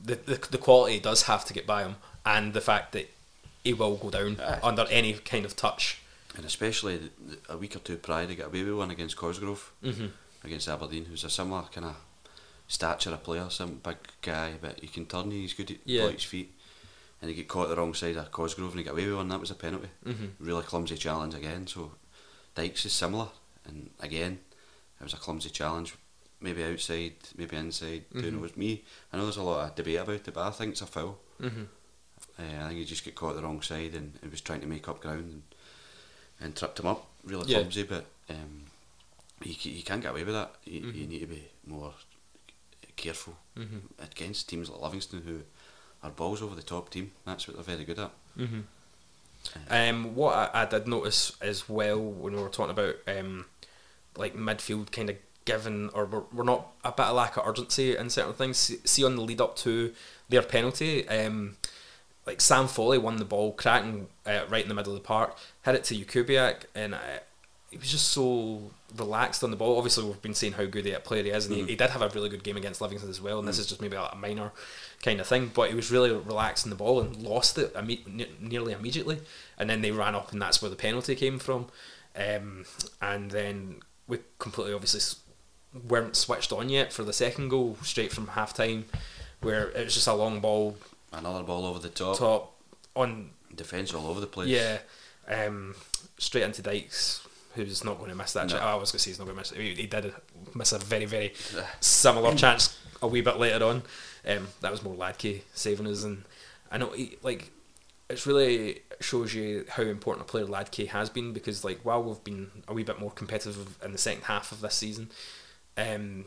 the, the the quality does have to get by him, and the fact that he will go down Aye. under any kind of touch. And especially a week or two prior, to got away with one against Cosgrove, Mhm. against Aberdeen, who's a similar kind of stature of player, some big guy, but he can turn. He's good at Yeah. his feet. And he get caught the wrong side of Cosgrove and he got away with one. That was a penalty. Mhm. Really clumsy challenge again. So Dykes is similar, and again, it was a clumsy challenge. Maybe outside, maybe inside. Who Mhm. knows? Me, I know there's a lot of debate about it, but I think it's a foul. Mhm. Uh, I think he just got caught the wrong side and he was trying to make up ground and, and tripped him up. Really Yeah. clumsy, but um, you, you can't get away with that. You, you need to be more careful Mhm. against teams like Livingston who are balls over the top team. That's what they're very good at. Mhm. Um, what I, I did notice as well when we were talking about um, like midfield kind of given or we're, we're not a bit of lack of urgency in certain things. See, see on the lead up to their penalty, um, like Sam Foley won the ball, cracking uh, right in the middle of the park, hit it to Jakubiak, and uh, he was just so relaxed on the ball. Obviously, we've been saying how good a player he is, and he, he did have a really good game against Livingston as well. And this is just maybe a minor kind of thing, but he was really relaxed in the ball and lost it imme- nearly immediately. And then they ran up, and that's where the penalty came from. Um, and then we completely obviously weren't switched on yet for the second goal straight from half time, where it was just a long ball Another ball over the top. top on Defence all over the place. yeah, um, straight into Dykes, who's not going to miss that. No. chance. I was going to say he's not going to miss it. He, he did miss a very, very similar chance a wee bit later on. Um, that was more Hladky saving us, and I know he, like it's really shows you how important a player Hladky has been because like while we've been a wee bit more competitive in the second half of this season, um,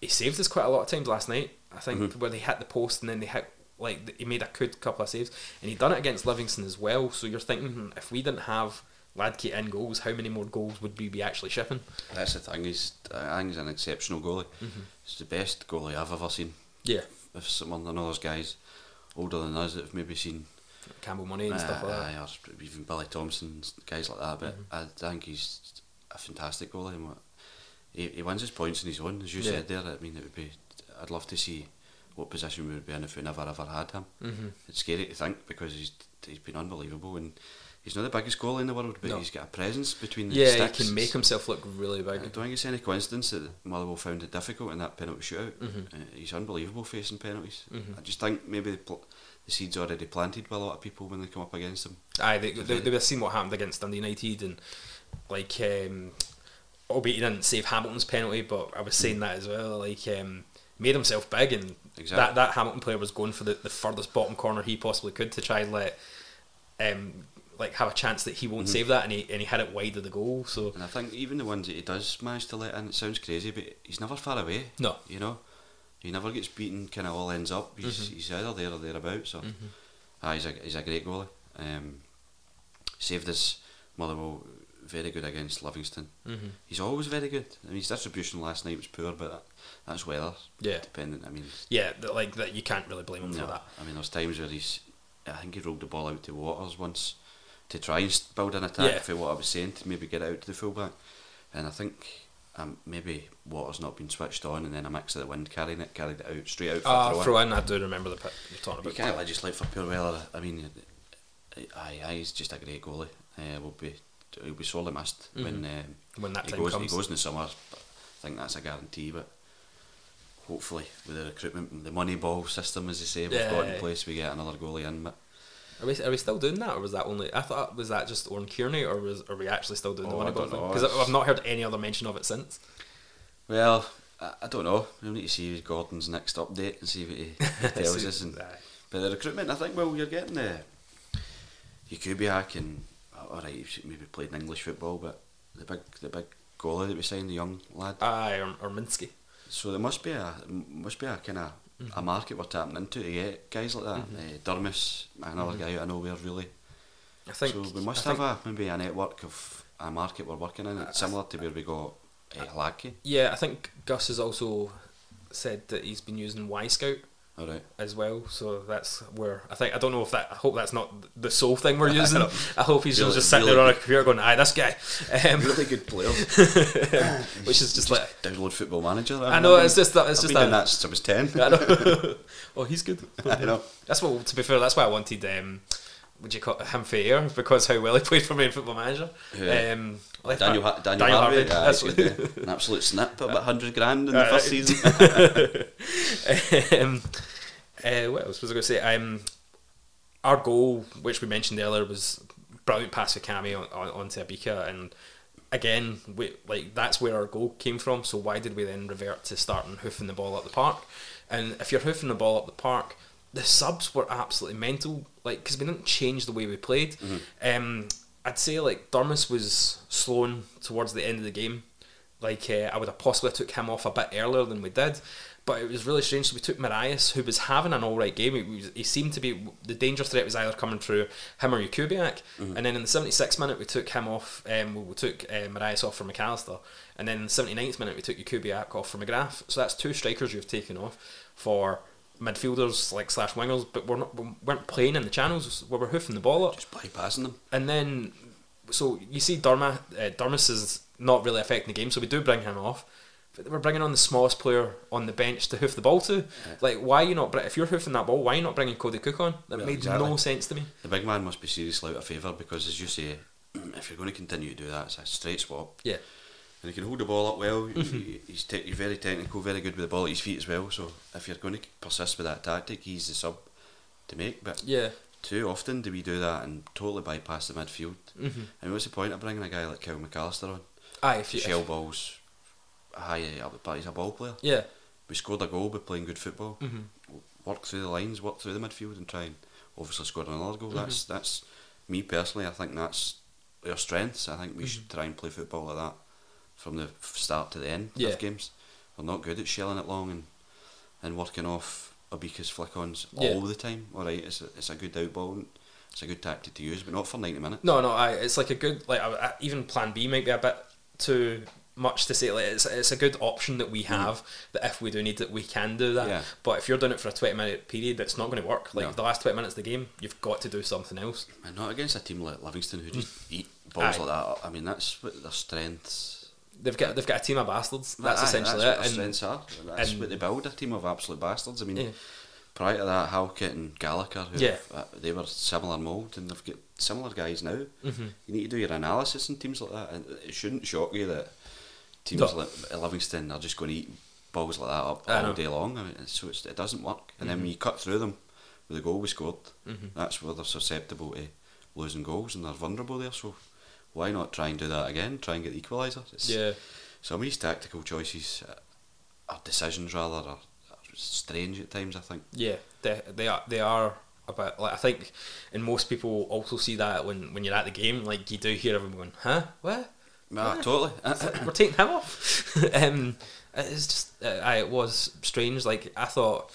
he saved us quite a lot of times last night. I think where they hit the post and then they hit like he made a good couple of saves, and he done it against Livingston as well. So you're thinking hmm, if we didn't have Hladky in goals, how many more goals would we be actually shipping? That's the thing. He's, I think he's an exceptional goalie. Mm-hmm. He's the best goalie I've ever seen. Yeah, If someone, I know there's guys older than us that have maybe seen Campbell Money and stuff uh, like that. Mm-hmm. or even Billy Thompson, guys like that. But I think he's a fantastic goalie. And what, he, he wins his points on his own, as you Yeah. said there. I mean, it would be. I'd love to see what position we would be in if we never ever had him. Mm-hmm. It's scary to think because he's he's been unbelievable and he's not the biggest goalie in the world, but No. he's got a presence between the Yeah, sticks. he can make himself look really I big. don't think it's any coincidence that Motherwell found it difficult in that penalty shootout. Mm-hmm. Uh, he's unbelievable facing penalties. I just think maybe the, pl- the seed's already planted by a lot of people when they come up against him. Aye, they, they, they have seen what happened against Dundee United and like um, albeit he didn't save Hamilton's penalty, but I was saying that as well. Like um, made himself big, and Exactly. that that Hamilton player was going for the, the furthest bottom corner he possibly could to try and let um like have a chance that he won't Mm-hmm. save that, and he and he hit it wide of the goal. So And I think even the ones that he does manage to let in, it sounds crazy, but he's never far away. No. You know? He never gets beaten, kind of all ends up. He's, he's either there or thereabouts. So. Ah, he's, a, he's a great goalie. Um, saved us Motherwell very good against Livingston. Mm-hmm. He's always very good. I mean, his distribution last night was poor, but that, that's weather. Yeah. Dependent. I mean, yeah, like that you can't really blame him no. for that. I mean, there's times where he's. I think he rolled the ball out to Waters once to try and build an attack Yeah. for what I was saying to maybe get it out to the fullback. And I think um, maybe Waters not been switched on, and then a mix of the wind carrying it, carried it out straight out Ah, a throw. in. I do remember the pit you're talking about. You can't legislate for poor weather. I mean, aye, aye, he's just a great goalie. Uh, will be he'll be sorely missed when um, Mm-hmm. When that he time goes. comes. He goes in the summer. But I think that's a guarantee. But hopefully, with the recruitment, the money ball system, as they say, we've got in Yeah. place, we get another goalie in. But Are we, are we still doing that, or was that only? I thought was that just Oran Kearney, or was are we actually still doing the Oh, money I don't ball know. Because I've not heard any other mention of it since. well, I, I don't know. We'll need to see Gordon's next update and see what he tells us. And, but the recruitment, I think, well, you're getting the Jakubiak and oh, all right, he's maybe played in English football, but the big the big goalie that we signed, the young lad. Aye, or, or Minsky. So there must be a must be a kind of Mm-hmm. a market we're tapping into to get guys like that. Uh, Durmus, another guy out I know we're really. I think. so we must I have a maybe a network of a market we're working in. It's similar to where we got uh, Lackey. Yeah, I think Gus has also said that he's been using Wyscout All right. as well. So that's where I think I don't know if that. I hope that's not the sole thing we're using. I hope he's Really- just sitting really there on a computer going, "Aye, this guy," um, Really good player. which is just like. Download Football Manager. I know it's just that it's I've just been that. that since I was ten. I know. oh, he's good. I know. That's what. To be fair, that's why I wanted. Um, would you call him for air because how well he played for me in Football Manager. Yeah. Um, Daniel, ha- Daniel, Harvey, aye, that's he's what- good, uh, an absolute snip, about hundred grand in the Aye. first season. um, uh, what else was I going to say? Um, our goal, which we mentioned earlier, was brilliant pass for Cammy on, on, onto Obika, and again, we, like that's where our goal came from. So why did we then revert to starting hoofing the ball up the park? And if you're hoofing the ball up the park, the subs were absolutely mental. Like because we didn't change the way we played. Um, I'd say like Durmus was slowing towards the end of the game. Like uh, I would have possibly took him off a bit earlier than we did, but it was really strange. So we took Morias, who was having an all right game. He, was, he seemed to be the danger threat was either coming through him or Jakubiak. And then in the 76th minute, we took him off. Um, we took uh, Morias off for McAllister, and then in the 79th minute, we took Jakubiak off for McGrath. So that's two strikers you've taken off for midfielders like slash wingers, but we're not we weren't playing in the channels. We were hoofing the ball up Just bypassing them. and then so you see Derma, uh, Durmus is not really affecting the game, so we do bring him off. But we're bringing on the smallest player on the bench to hoof the ball to. Like, why are you not? If you're hoofing that ball, why are you not bringing Cody Cooke on? That Well, made exactly. no sense to me. The big man must be seriously out of favour because, as you say, if you're going to continue to do that, it's a straight swap. Yeah. And he can hold the ball up well. He- He's, te- he's very technical, very good with the ball at his feet as well. So if you're going to persist with that tactic, he's the sub to make. But Yeah. too often do we do that and totally bypass the midfield. Mhm. And what's the point of bringing a guy like Kyle McAllister on? Aye, if you- shell if- balls high up, but he's a ball player. Yeah. We scored a goal by playing good football. Mhm. Work through the lines, work through the midfield, and try and obviously score another goal. That's that's me personally. I think that's our strengths. I think we Mm-hmm. should try and play football like that from the start to the end Yeah. of games. We're not good at shelling it long and and working off Obika's flick-ons Yeah. all the time. All right, it's a, it's a good out ball. It's a good tactic to use, but not for ninety minutes. No, no, I, it's like a good like I, I- even Plan B might be a bit too much to say. Like it's it's a good option that we have that if we do need it, we can do that. Mm. Yeah. But if you're doing it for a twenty minute period, it's not going to work. Like No. the last twenty minutes of the game, you've got to do something else. And not against a team like Livingston who just eat balls Mm. Aye. like that. I mean, that's what their strengths. They've got they've got a team of bastards. That's Aye, essentially that's it. Strengths are. That's and- what they build a team of absolute bastards. I mean, Yeah. prior to that, Halkett and Gallagher, who Yeah. uh, they were similar mould, and they've got similar guys now. Mhm. You need to do your analysis in teams like that, and it shouldn't shock you that teams No. like Livingston are just going to eat balls like that up I all know. day long. I mean, so it doesn't work. And then Mhm. when you cut through them with the goal we scored, Mhm. that's where they're susceptible to losing goals and they're vulnerable there. So why not try and do that again? Try and get the equaliser. It's- Yeah. Some of these tactical choices, uh, or decisions rather, are, are strange at times. I think. Yeah, they they are they are a bit like I think, and most people also see that when when you're at the game, like you do hear everyone going, "Huh, what? Ah, What? totally. Like, We're taking him off." um, it's just uh, I, it was strange. Like I thought,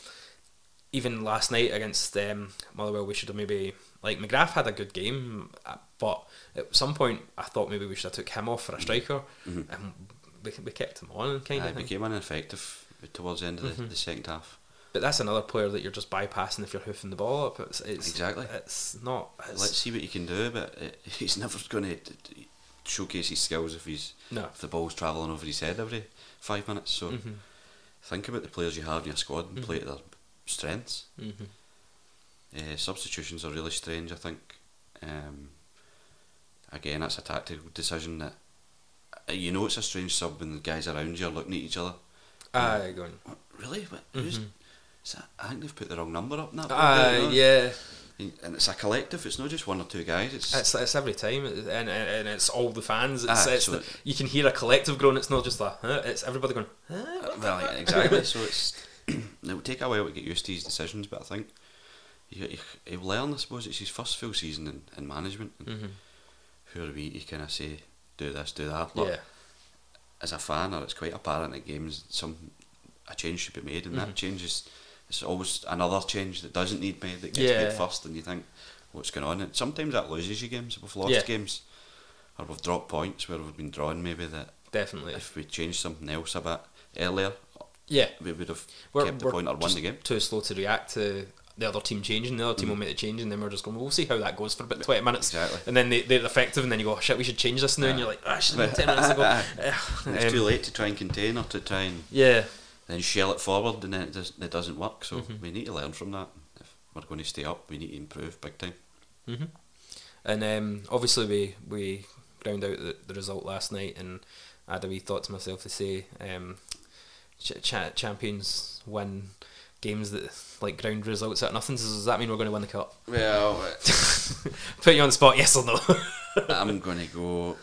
even last night against um, Motherwell, we should have maybe like McGrath had a good game, uh, but at some point I thought maybe we should have took him off for a striker, Mhm. and we, we kept him on kind of became ineffective towards the end of the, Mhm. the second half. But that's another player that you're just bypassing if you're hoofing the ball up. It's, it's Exactly. It's not. It's, Let's see what he can do, but uh, he's never going to showcase his skills if he's No. if the ball's travelling over his head every five minutes. So Mhm. think about the players you have in your squad and play to their strengths. Uh, substitutions are really strange. I think. Um, again, that's a tactical decision that uh, you know it's a strange sub when the guys around you are looking at each other. Aye, going. Really? What, who's, Mhm. that, I think they've put the wrong number up in that. You yeah. And it's a collective. It's not just one or two guys. It's, It's, it's every time, and, and, and it's all the fans. It's, Aye, it's so the, you can hear a collective groan. It's not just a. Huh? It's everybody going. Huh? Uh, well, yeah, exactly. so it's it will take a while to get used to his decisions, but I think he, he, he'll learn. I suppose it's his first full season in, in management. And Mhm. Who are we to kind of say do this, do that? Look, Yeah. As a fan, or it's quite apparent at games, some a change should be made, and Mhm. that change is it's always another change that doesn't need made that gets Yeah. made first, and you think what's going on. And sometimes that loses you games. We've lost Yeah. games, or we've dropped points where we've been drawn. Maybe that Definitely. if we changed something else a bit earlier, Yeah. we would have We're, kept the point or won the game. too slow to react to the other team changing. The other team will Mhm. make the change, and then we're just going, well, we'll see how that goes for about 20 minutes. Exactly. And then they, they're effective, and then you go, oh, shit, we should change this now. And you're like, ah, I should have been 10 minutes ago. It's Um, too late to try and contain or to try and Yeah. then shell it forward, and then it, does, it doesn't work. So Mhm. we need to learn from that. If we're going to stay up, we need to improve big time. hmm And um, obviously, we we ground out the, the result last night, and I had a wee thought to myself to say, um, ch- cha- champions win games that like ground results at nothing. So does that mean we're going to win the cup? Well, Put you on the spot, yes or no? I'm going to go.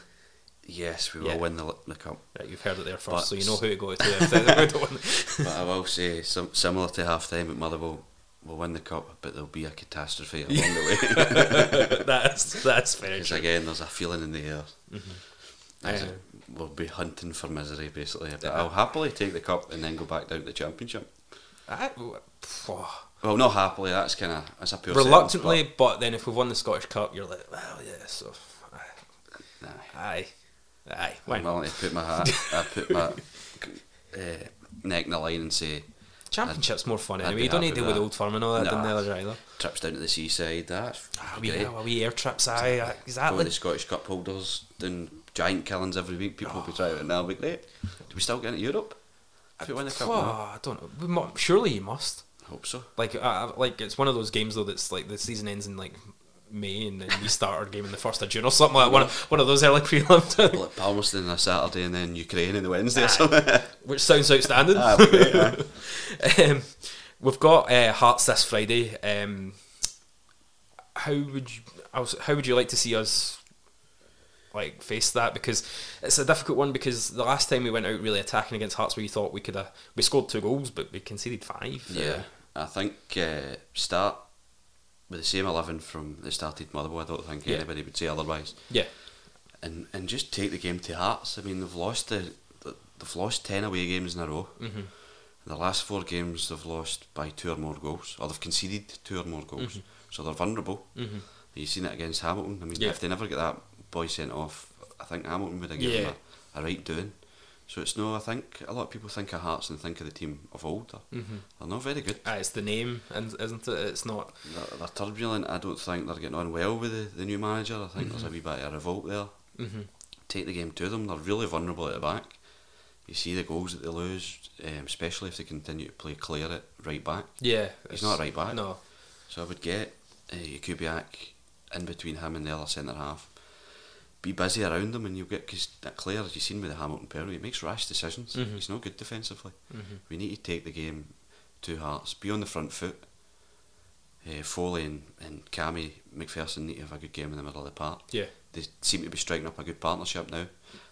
Yes, we will Yeah. win the, the cup. right, you've heard it there first, But- so you know who to go to if they we don't win. but I will say, some, similar to half time at Motherwell, we'll win the cup, but there'll be a catastrophe along the way. that's that's very Because again, there's a feeling in the air. Mhm. Uh, we'll be hunting for misery, basically. But Yeah. I'll happily take the cup and then go back down to the championship. I. Well, not happily. That's kind of that's a pure reluctantly, sentence, but then if we've won the Scottish Cup, you're like, well, yeah, so aye, aye, aye. Why I'm not? willing to put my hat, I put my uh, neck in the line and say Championship's more fun I'd anyway. You don't need to deal with that. Old Firm and all that, Nah. they, either? Trips down to the seaside, that's Ah, we, great. ah, we air trips, aye, Go exactly. to the Scottish Cup holders, doing giant killings every week. People will be trying it, now. be great. Do we still get into Europe? If we win the cup, Oh. I don't know. We mu- Surely you must. I hope so. Like, uh, like it's one of those games though that's like the season ends in like May and then we start our game in the first of June or something like one of, one of those early prelims, Like Palmerston on a Saturday and then Ukraine on the Wednesday or something. which sounds outstanding. Ah, great, aye. um, we've got uh, Hearts this Friday. Um, how would you? I was, how would you like to see us like face that? Because it's a difficult one. Because the last time we went out really attacking against Hearts, we thought we could have we scored two goals, but we conceded five. Yeah, I think uh, start with the same eleven from the started Motherwell. I don't think Yeah. anybody would say otherwise. yeah, And and just take the game to Hearts. I mean, they've lost the, the they've lost ten away games in a row. Mm-hmm. In the last four games, they've lost by two or more goals, or they've conceded two or more goals. So they're vulnerable. Mm-hmm. You've seen it against Hamilton. I mean, Yeah. if they never get that boy sent off, I think Hamilton would have given Yeah. them a, a right doing. So it's no. I think a lot of people think of Hearts and think of the team of old. They're, they're not very good. Ah, it's the name, and isn't it? It's not. They're, they're turbulent. I don't think they're getting on well with the, the new manager. I think there's a wee bit of a revolt there. Mm-hmm. Take the game to them. They're really vulnerable at the back. You see the goals that they lose, um, especially if they continue to play Clare at right back. Yeah, He's it's- not right back. No, So I would get uh, Kubiak in between him and the other centre half. Be busy around them, and you'll get because that Clare, as you've seen with the Hamilton Perry, he makes rash decisions. Mhm. He's not good defensively. We need to take the game to Hearts, be on the front foot. Uh, Foley and, and Cammy McPherson need to have a good game in the middle of the park. yeah, They seem to be striking up a good partnership now.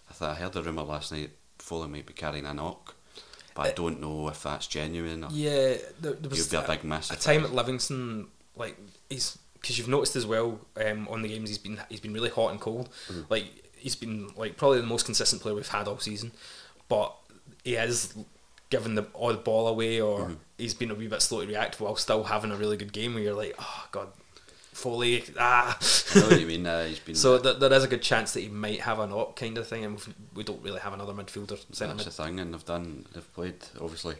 I thought I heard a rumour last night Foley might be carrying a knock, but I don't know if that's genuine or yeah. There, there was you'd be a a- big mess. a time at Livingston, like he's because you've noticed as well um, on the games he's been he's been really hot and cold. Mm. Like he's been like probably the most consistent player we've had all season, but he has given the odd ball away or Mm-hmm. he's been a wee bit slow to react while still having a really good game. Where you're like, oh god, Foley, ah. I know what you mean. Uh, he's been So th- there is a good chance that he might have a knock kind of thing, and we've, we don't really have another midfielder centre That's mid. the thing, and they've done. They've played obviously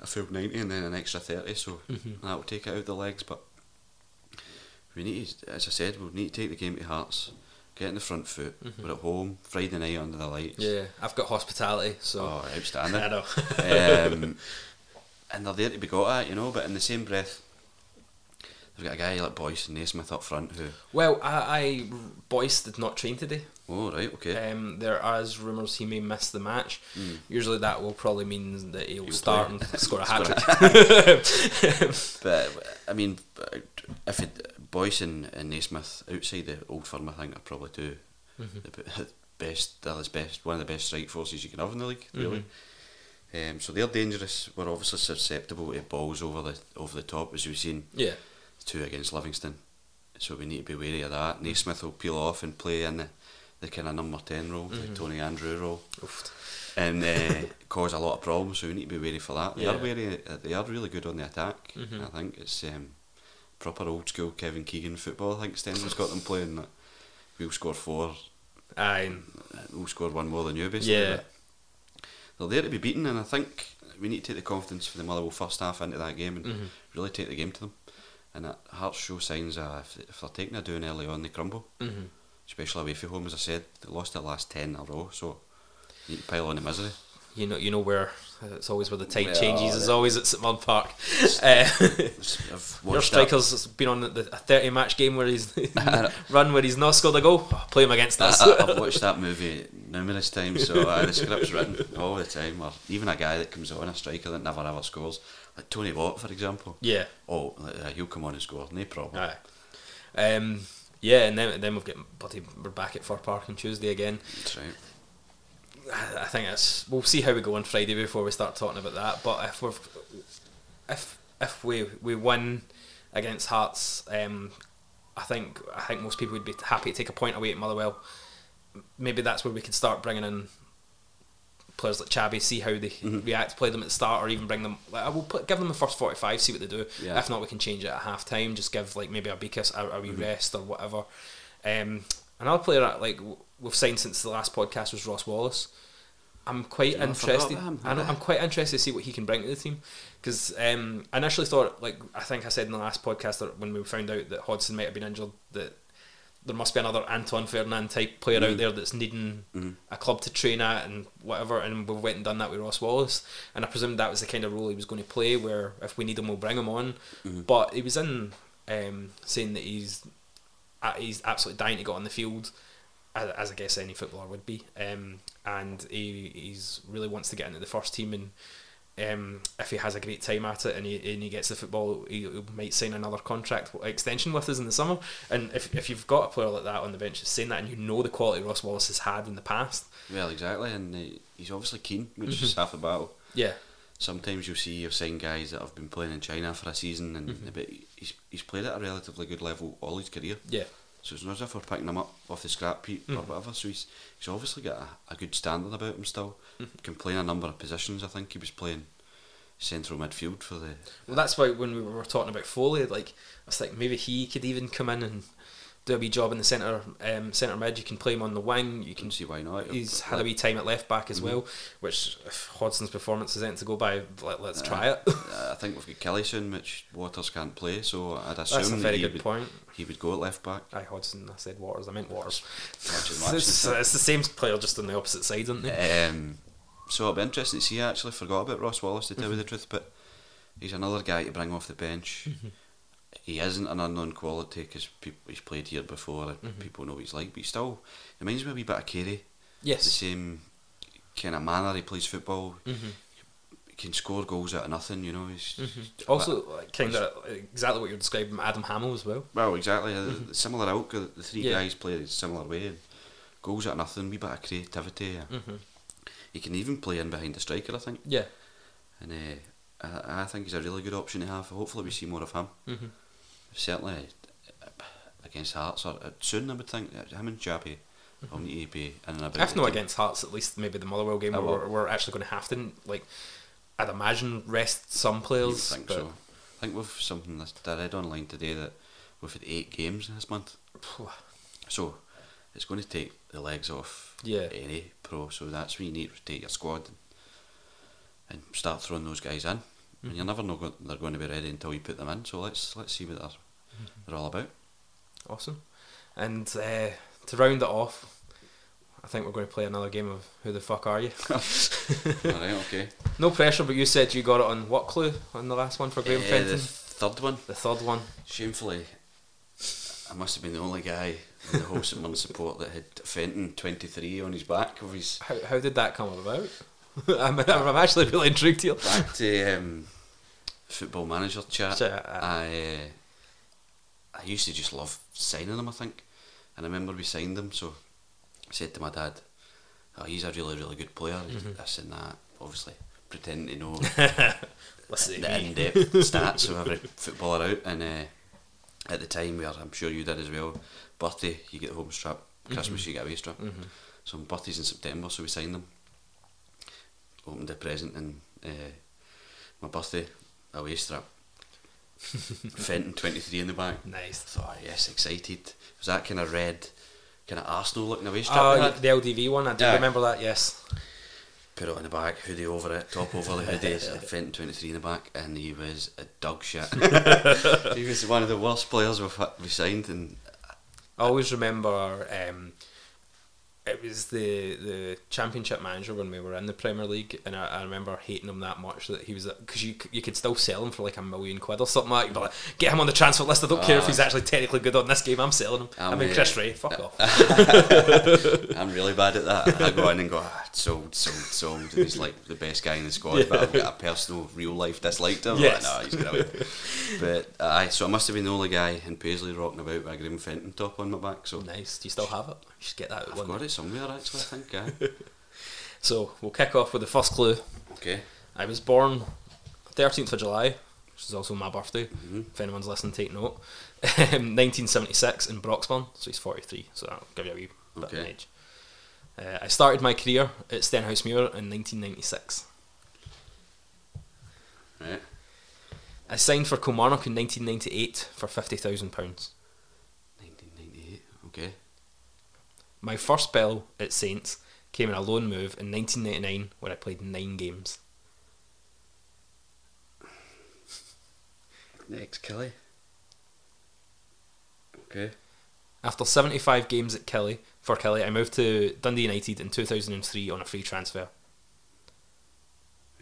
a full ninety and then an extra thirty, so Mm-hmm. that will take it out the legs. But we need, to, as I said, we need to take the game to Hearts, get in the front foot. We're at home Friday night under the lights. Mm-hmm. Yeah, I've got hospitality, so Oh, outstanding. I know. um, and they're there to be got at, you know. But in the same breath, they've got a guy like Boyce and Naismith up front who. well, I, I Boyce did not train today. Oh right, okay. Um, there are rumours he may miss the match. Hmm. Usually that will probably mean that he'll, start play. and score a hat trick. But I mean, if it, Boyce and, and Naismith outside the old firm, I think are probably 2 Mm-hmm. the best. Best, one of the best strike forces you can have in the league, Mm-hmm. really. Um, so they're dangerous. We're obviously susceptible to balls over the over the top, as we've seen. yeah, Two against Livingston, so we need to be wary of that. Naismith will peel off and play in the, the kind of number ten role, Mm-hmm. the Tony Andreu role Oof. and uh, cause a lot of problems. So we need to be wary for that. They Yeah. are wary. uh, They are really good on the attack. Mhm. I think it's um, proper old school Kevin Keegan football. I think Stendel's got them playing that. We'll score four. aye, We'll score one more than you, basically. Yeah. but They're there to be beaten, and I think we need to take the confidence for the Motherwell first half into that game and Mhm. really take the game to them. And that Hearts show signs uh, if, if they're taking a doing early on, they crumble. Mhm. Especially away from home, as I said, they lost their last ten in a row, so you need to pile on the misery. you know, you know where it's always where the tide changes. Is that- always at St Mirren Park. Uh, your striker's been on the, a thirty match game where he's run where he's not scored a goal. Oh, play him against us. I, I've watched that movie numerous times, so uh, the script's written all the time. Or even a guy that comes on, a striker that never ever scores, like Tony Watt, for example. yeah. Oh, uh, he'll come on and score, no problem. Aye. Um, yeah, and then then we've got bloody we're back at Fir Park on Tuesday again. That's right. I think it's we'll see how we go on Friday before we start talking about that. But if we if if we we win against Hearts, um, I think I think most people would be happy to take a point away at Motherwell. Maybe that's where we could start bringing in players like Chabby, see how they react, play them at the start, or even bring them. Like, I will put, give them the first forty five, see what they do. Yeah. If not, we can change it at half time. Just give like maybe a a, a wee rest or whatever. Um, another player that, like we've signed since the last podcast was Ross Wallace. I'm quite interested. I I'm quite interested to see what he can bring to the team because um, I initially thought, like I think I said in the last podcast that when we found out that Hodgson might have been injured, that there must be another Anton Ferdinand type player Mm. out there that's needing a club to train at and whatever. And we went and done that with Ross Wallace, and I presumed that was the kind of role he was going to play. Where if we need him, we'll bring him on. Mm. But he was in um, saying that he's he's absolutely dying to get on the field, as, as I guess any footballer would be. Um, and he he's really wants to get into the first team and. Um, if he has a great time at it and he, and he gets the football, he, he might sign another contract extension with us in the summer. And if, if you've got a player like that on the bench that's saying that, and you know the quality Ross Wallace has had in the past, Well, exactly, and he's obviously keen, which Mm-hmm. is half the battle. yeah, Sometimes you'll see you've signed guys that have been playing in China for a season, and Mm-hmm. but he's he's played at a relatively good level all his career. yeah, So it's not as if we're picking him up off the scrap heap or whatever. So he's he's obviously got a, a good standard about him still. Can play in a number of positions. I think he was playing central midfield for the. Well, that's why when we were talking about Foley, like I was like maybe he could even come in and do a wee job in the centre um, centre mid. You can play him on the wing. You can see why not. He's had a wee time at left back as well, which if Hodson's performance isn't to go by, let, let's try it. Uh, I think we've got Killie soon, which Waters can't play. So I'd assume That's a very he good would, point. He would go at left back. Aye, Hodson. I said Waters. I meant Waters. It's, it's, it's the same player, just on the opposite side, isn't it? Um, so it'll be interesting to see. I actually forgot about Ross Wallace to tell you the truth, but he's another guy to bring off the bench. He isn't an unknown quality because he's played here before and people know what he's like, but he still reminds me a wee bit of Carey. Yes. The same kind of manner he plays football. He can score goals out of nothing, you know. He's Also, like, kind of exactly what you're describing, Adam Hammill as well. Well, exactly. uh, Similar ilk. uh, The three Yeah. guys play in a similar way. And goals out of nothing, wee bit of creativity. uh, He can even play in behind the striker, I think. Yeah. And uh, I, I think he's a really good option to have. Hopefully, we see more of him. Certainly against Hearts or uh, soon, I would think him and Chappie will need to be in and about. If not against Hearts, at least maybe the Motherwell game where we're, we're actually going to have to, like, I'd imagine rest some players. think so. I think we've something that I read online today that we've had eight games this month. So it's going to take the legs off Yeah. any pro. So that's when you need to take your squad and, and start throwing those guys in. Mm-hmm. And you never know they're going to be ready until you put them in. So let's let's see what they're. They're all about. Awesome. And uh, to round it off, I think we're going to play another game of Who the Fuck Are You? all right, okay. no pressure, but you said you got it on what clue on the last one for Graham Uh, Fenton? the third one, The third one. shamefully, I must have been the only guy in the whole St Mirren support that had Fenton twenty three on his back of his How, how did that come about? I'm, I'm actually really intrigued here. back to um, football manager chat. Chat, uh. I uh, I used to just love signing them. I think, and I remember we signed them. So I said to my dad, "Oh, he's a really really good player. Mm-hmm. This and that. Obviously, pretending to know the in depth stats of every footballer out. And uh, at the time, where I'm sure you did as well, birthday you get the home strap, Christmas you get away strap. So my birthday's in September, so we signed them. Opened the present and uh, my birthday away strap. Fenton twenty three in the back. Nice. Thought yes, excited. It was that kind of red, kind of Arsenal looking away strap. Oh, had? the LDV one. I do Yeah. remember that. Yes. Put it on the back, hoodie over it, top over the hoodie, Fenton 23 in the back, and he was a dog shit. he was one of the worst players we've, we signed, and I always remember um, it was the the championship manager when we were in the Premier League, and I, I remember hating him that much that he was because you you could still sell him for like a million quid or something like. that. You'd like, get him on the transfer list. I don't care if he's actually technically good on this game. I'm selling him. i I'm, mean, uh, Chris Ray, fuck off. I'm really bad at that. I go in and go, ah, sold, sold, sold. And he's like the best guy in the squad, but I've got a personal, real life dislike to him. Yes. Like, no, he's but aye, so I must have been the only guy in Paisley rocking about with a Graham Fenton top on my back. So nice. Do you still have it? Get that I've one. got it somewhere actually. I think. Aye. So we'll kick off with the first clue. Okay. I was born 13th of July, which is also my birthday. Mm-hmm. If anyone's listening, take note. 1976 in Broxburn, so he's 43, so that'll give you a wee bit of an age. Uh, I started my career at Stenhousemuir in 1996. Right. I signed for Kilmarnock in 1998 for £50,000. 1998. Okay. My first spell at Saints came in a loan move in 1999 where I played nine games. Next, Killie. Okay. After 75 games at Killie, for Killie, I moved to Dundee United in 2003 on a free transfer.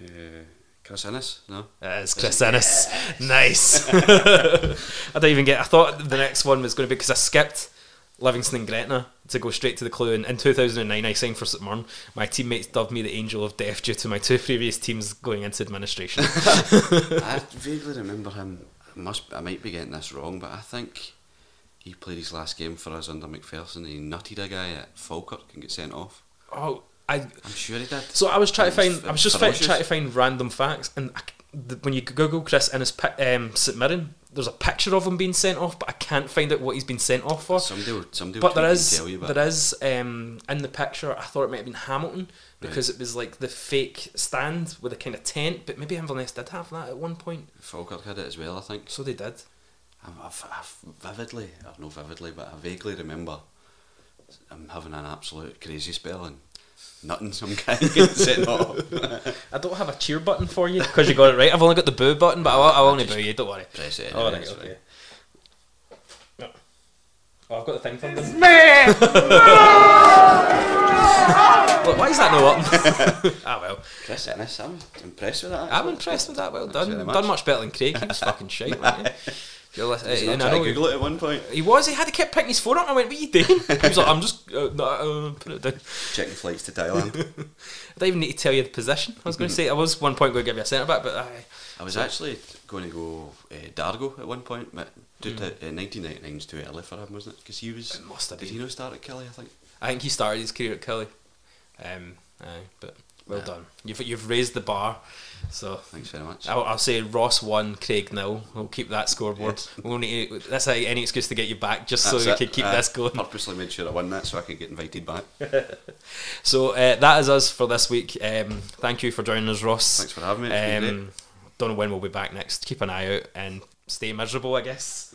Uh, Chris Innes? No. It is Chris Ennis. nice. I don't even get. I thought the next one was going to be because I skipped Livingston and Gretna to go straight to the clue. And in 2009, I signed for St Mirren. My teammates dubbed me the angel of death due to my two previous teams going into administration. I vaguely remember him. I must. I might be getting this wrong, but I think he played his last game for us under McPherson. He nutted a guy at Falkirk and get sent off. oh, I. I'm sure he did. So I was trying to find. I was just ferocious. trying to find random facts, and I the, when you Google Chris pi- um, St Mirren, there's a picture of him being sent off, but I can't find out what he's been sent off for. Somebody will, somebody but there is and tell you, but there is um, in the picture. I thought it might have been Hamilton because it was like the fake stand with a kind of tent. But maybe Inverness did have that at one point, Falkirk had it as well. I think. so they did. I, I, I vividly, or no vividly, but I vaguely remember I'm having an absolute crazy spell and nothing. Some guy getting sent off. I don't have a cheer button for you because you got it right. I've only got the boo button, but I'll, I'll only boo you. Don't worry. Press it. Oh, right, okay. fine. Oh, I've got the thing from them. Look, why is that no up? ah well, Chris Ennis, I'm impressed with that. I'm impressed with that. Well Thanks done. very Done much better than Craig. He was fucking shite, wasn't he? You're li- He's uh, not and I know Google it at one point. he was. He had to keep picking his phone up. I went, "What are you doing?" He was like, "I'm just uh, no, uh, put it down." Checking flights to Thailand. I don't even need to tell you the position. I was going to say I was one point going to give you a centre back, but I, I was actually going to go uh, Dargo at one point, but to, uh, 1999 was too early for him, wasn't it? Because he was. It must have Did he not start at Killie? I think. I think he started his career at Killie. Um, aye, but well Yeah. done. You've you've raised the bar. So Thanks very much. I'll, I'll say Ross one, Craig nil. We'll keep that scoreboard. We'll need to, that's a, any excuse to get you back, just so That's we it. can keep I this going. Purposely made sure I won that so I could get invited back. So uh, that is us for this week. Um, thank you for joining us, Ross. Thanks for having me. Um, don't know when we'll be back next. Keep an eye out and stay miserable, I guess.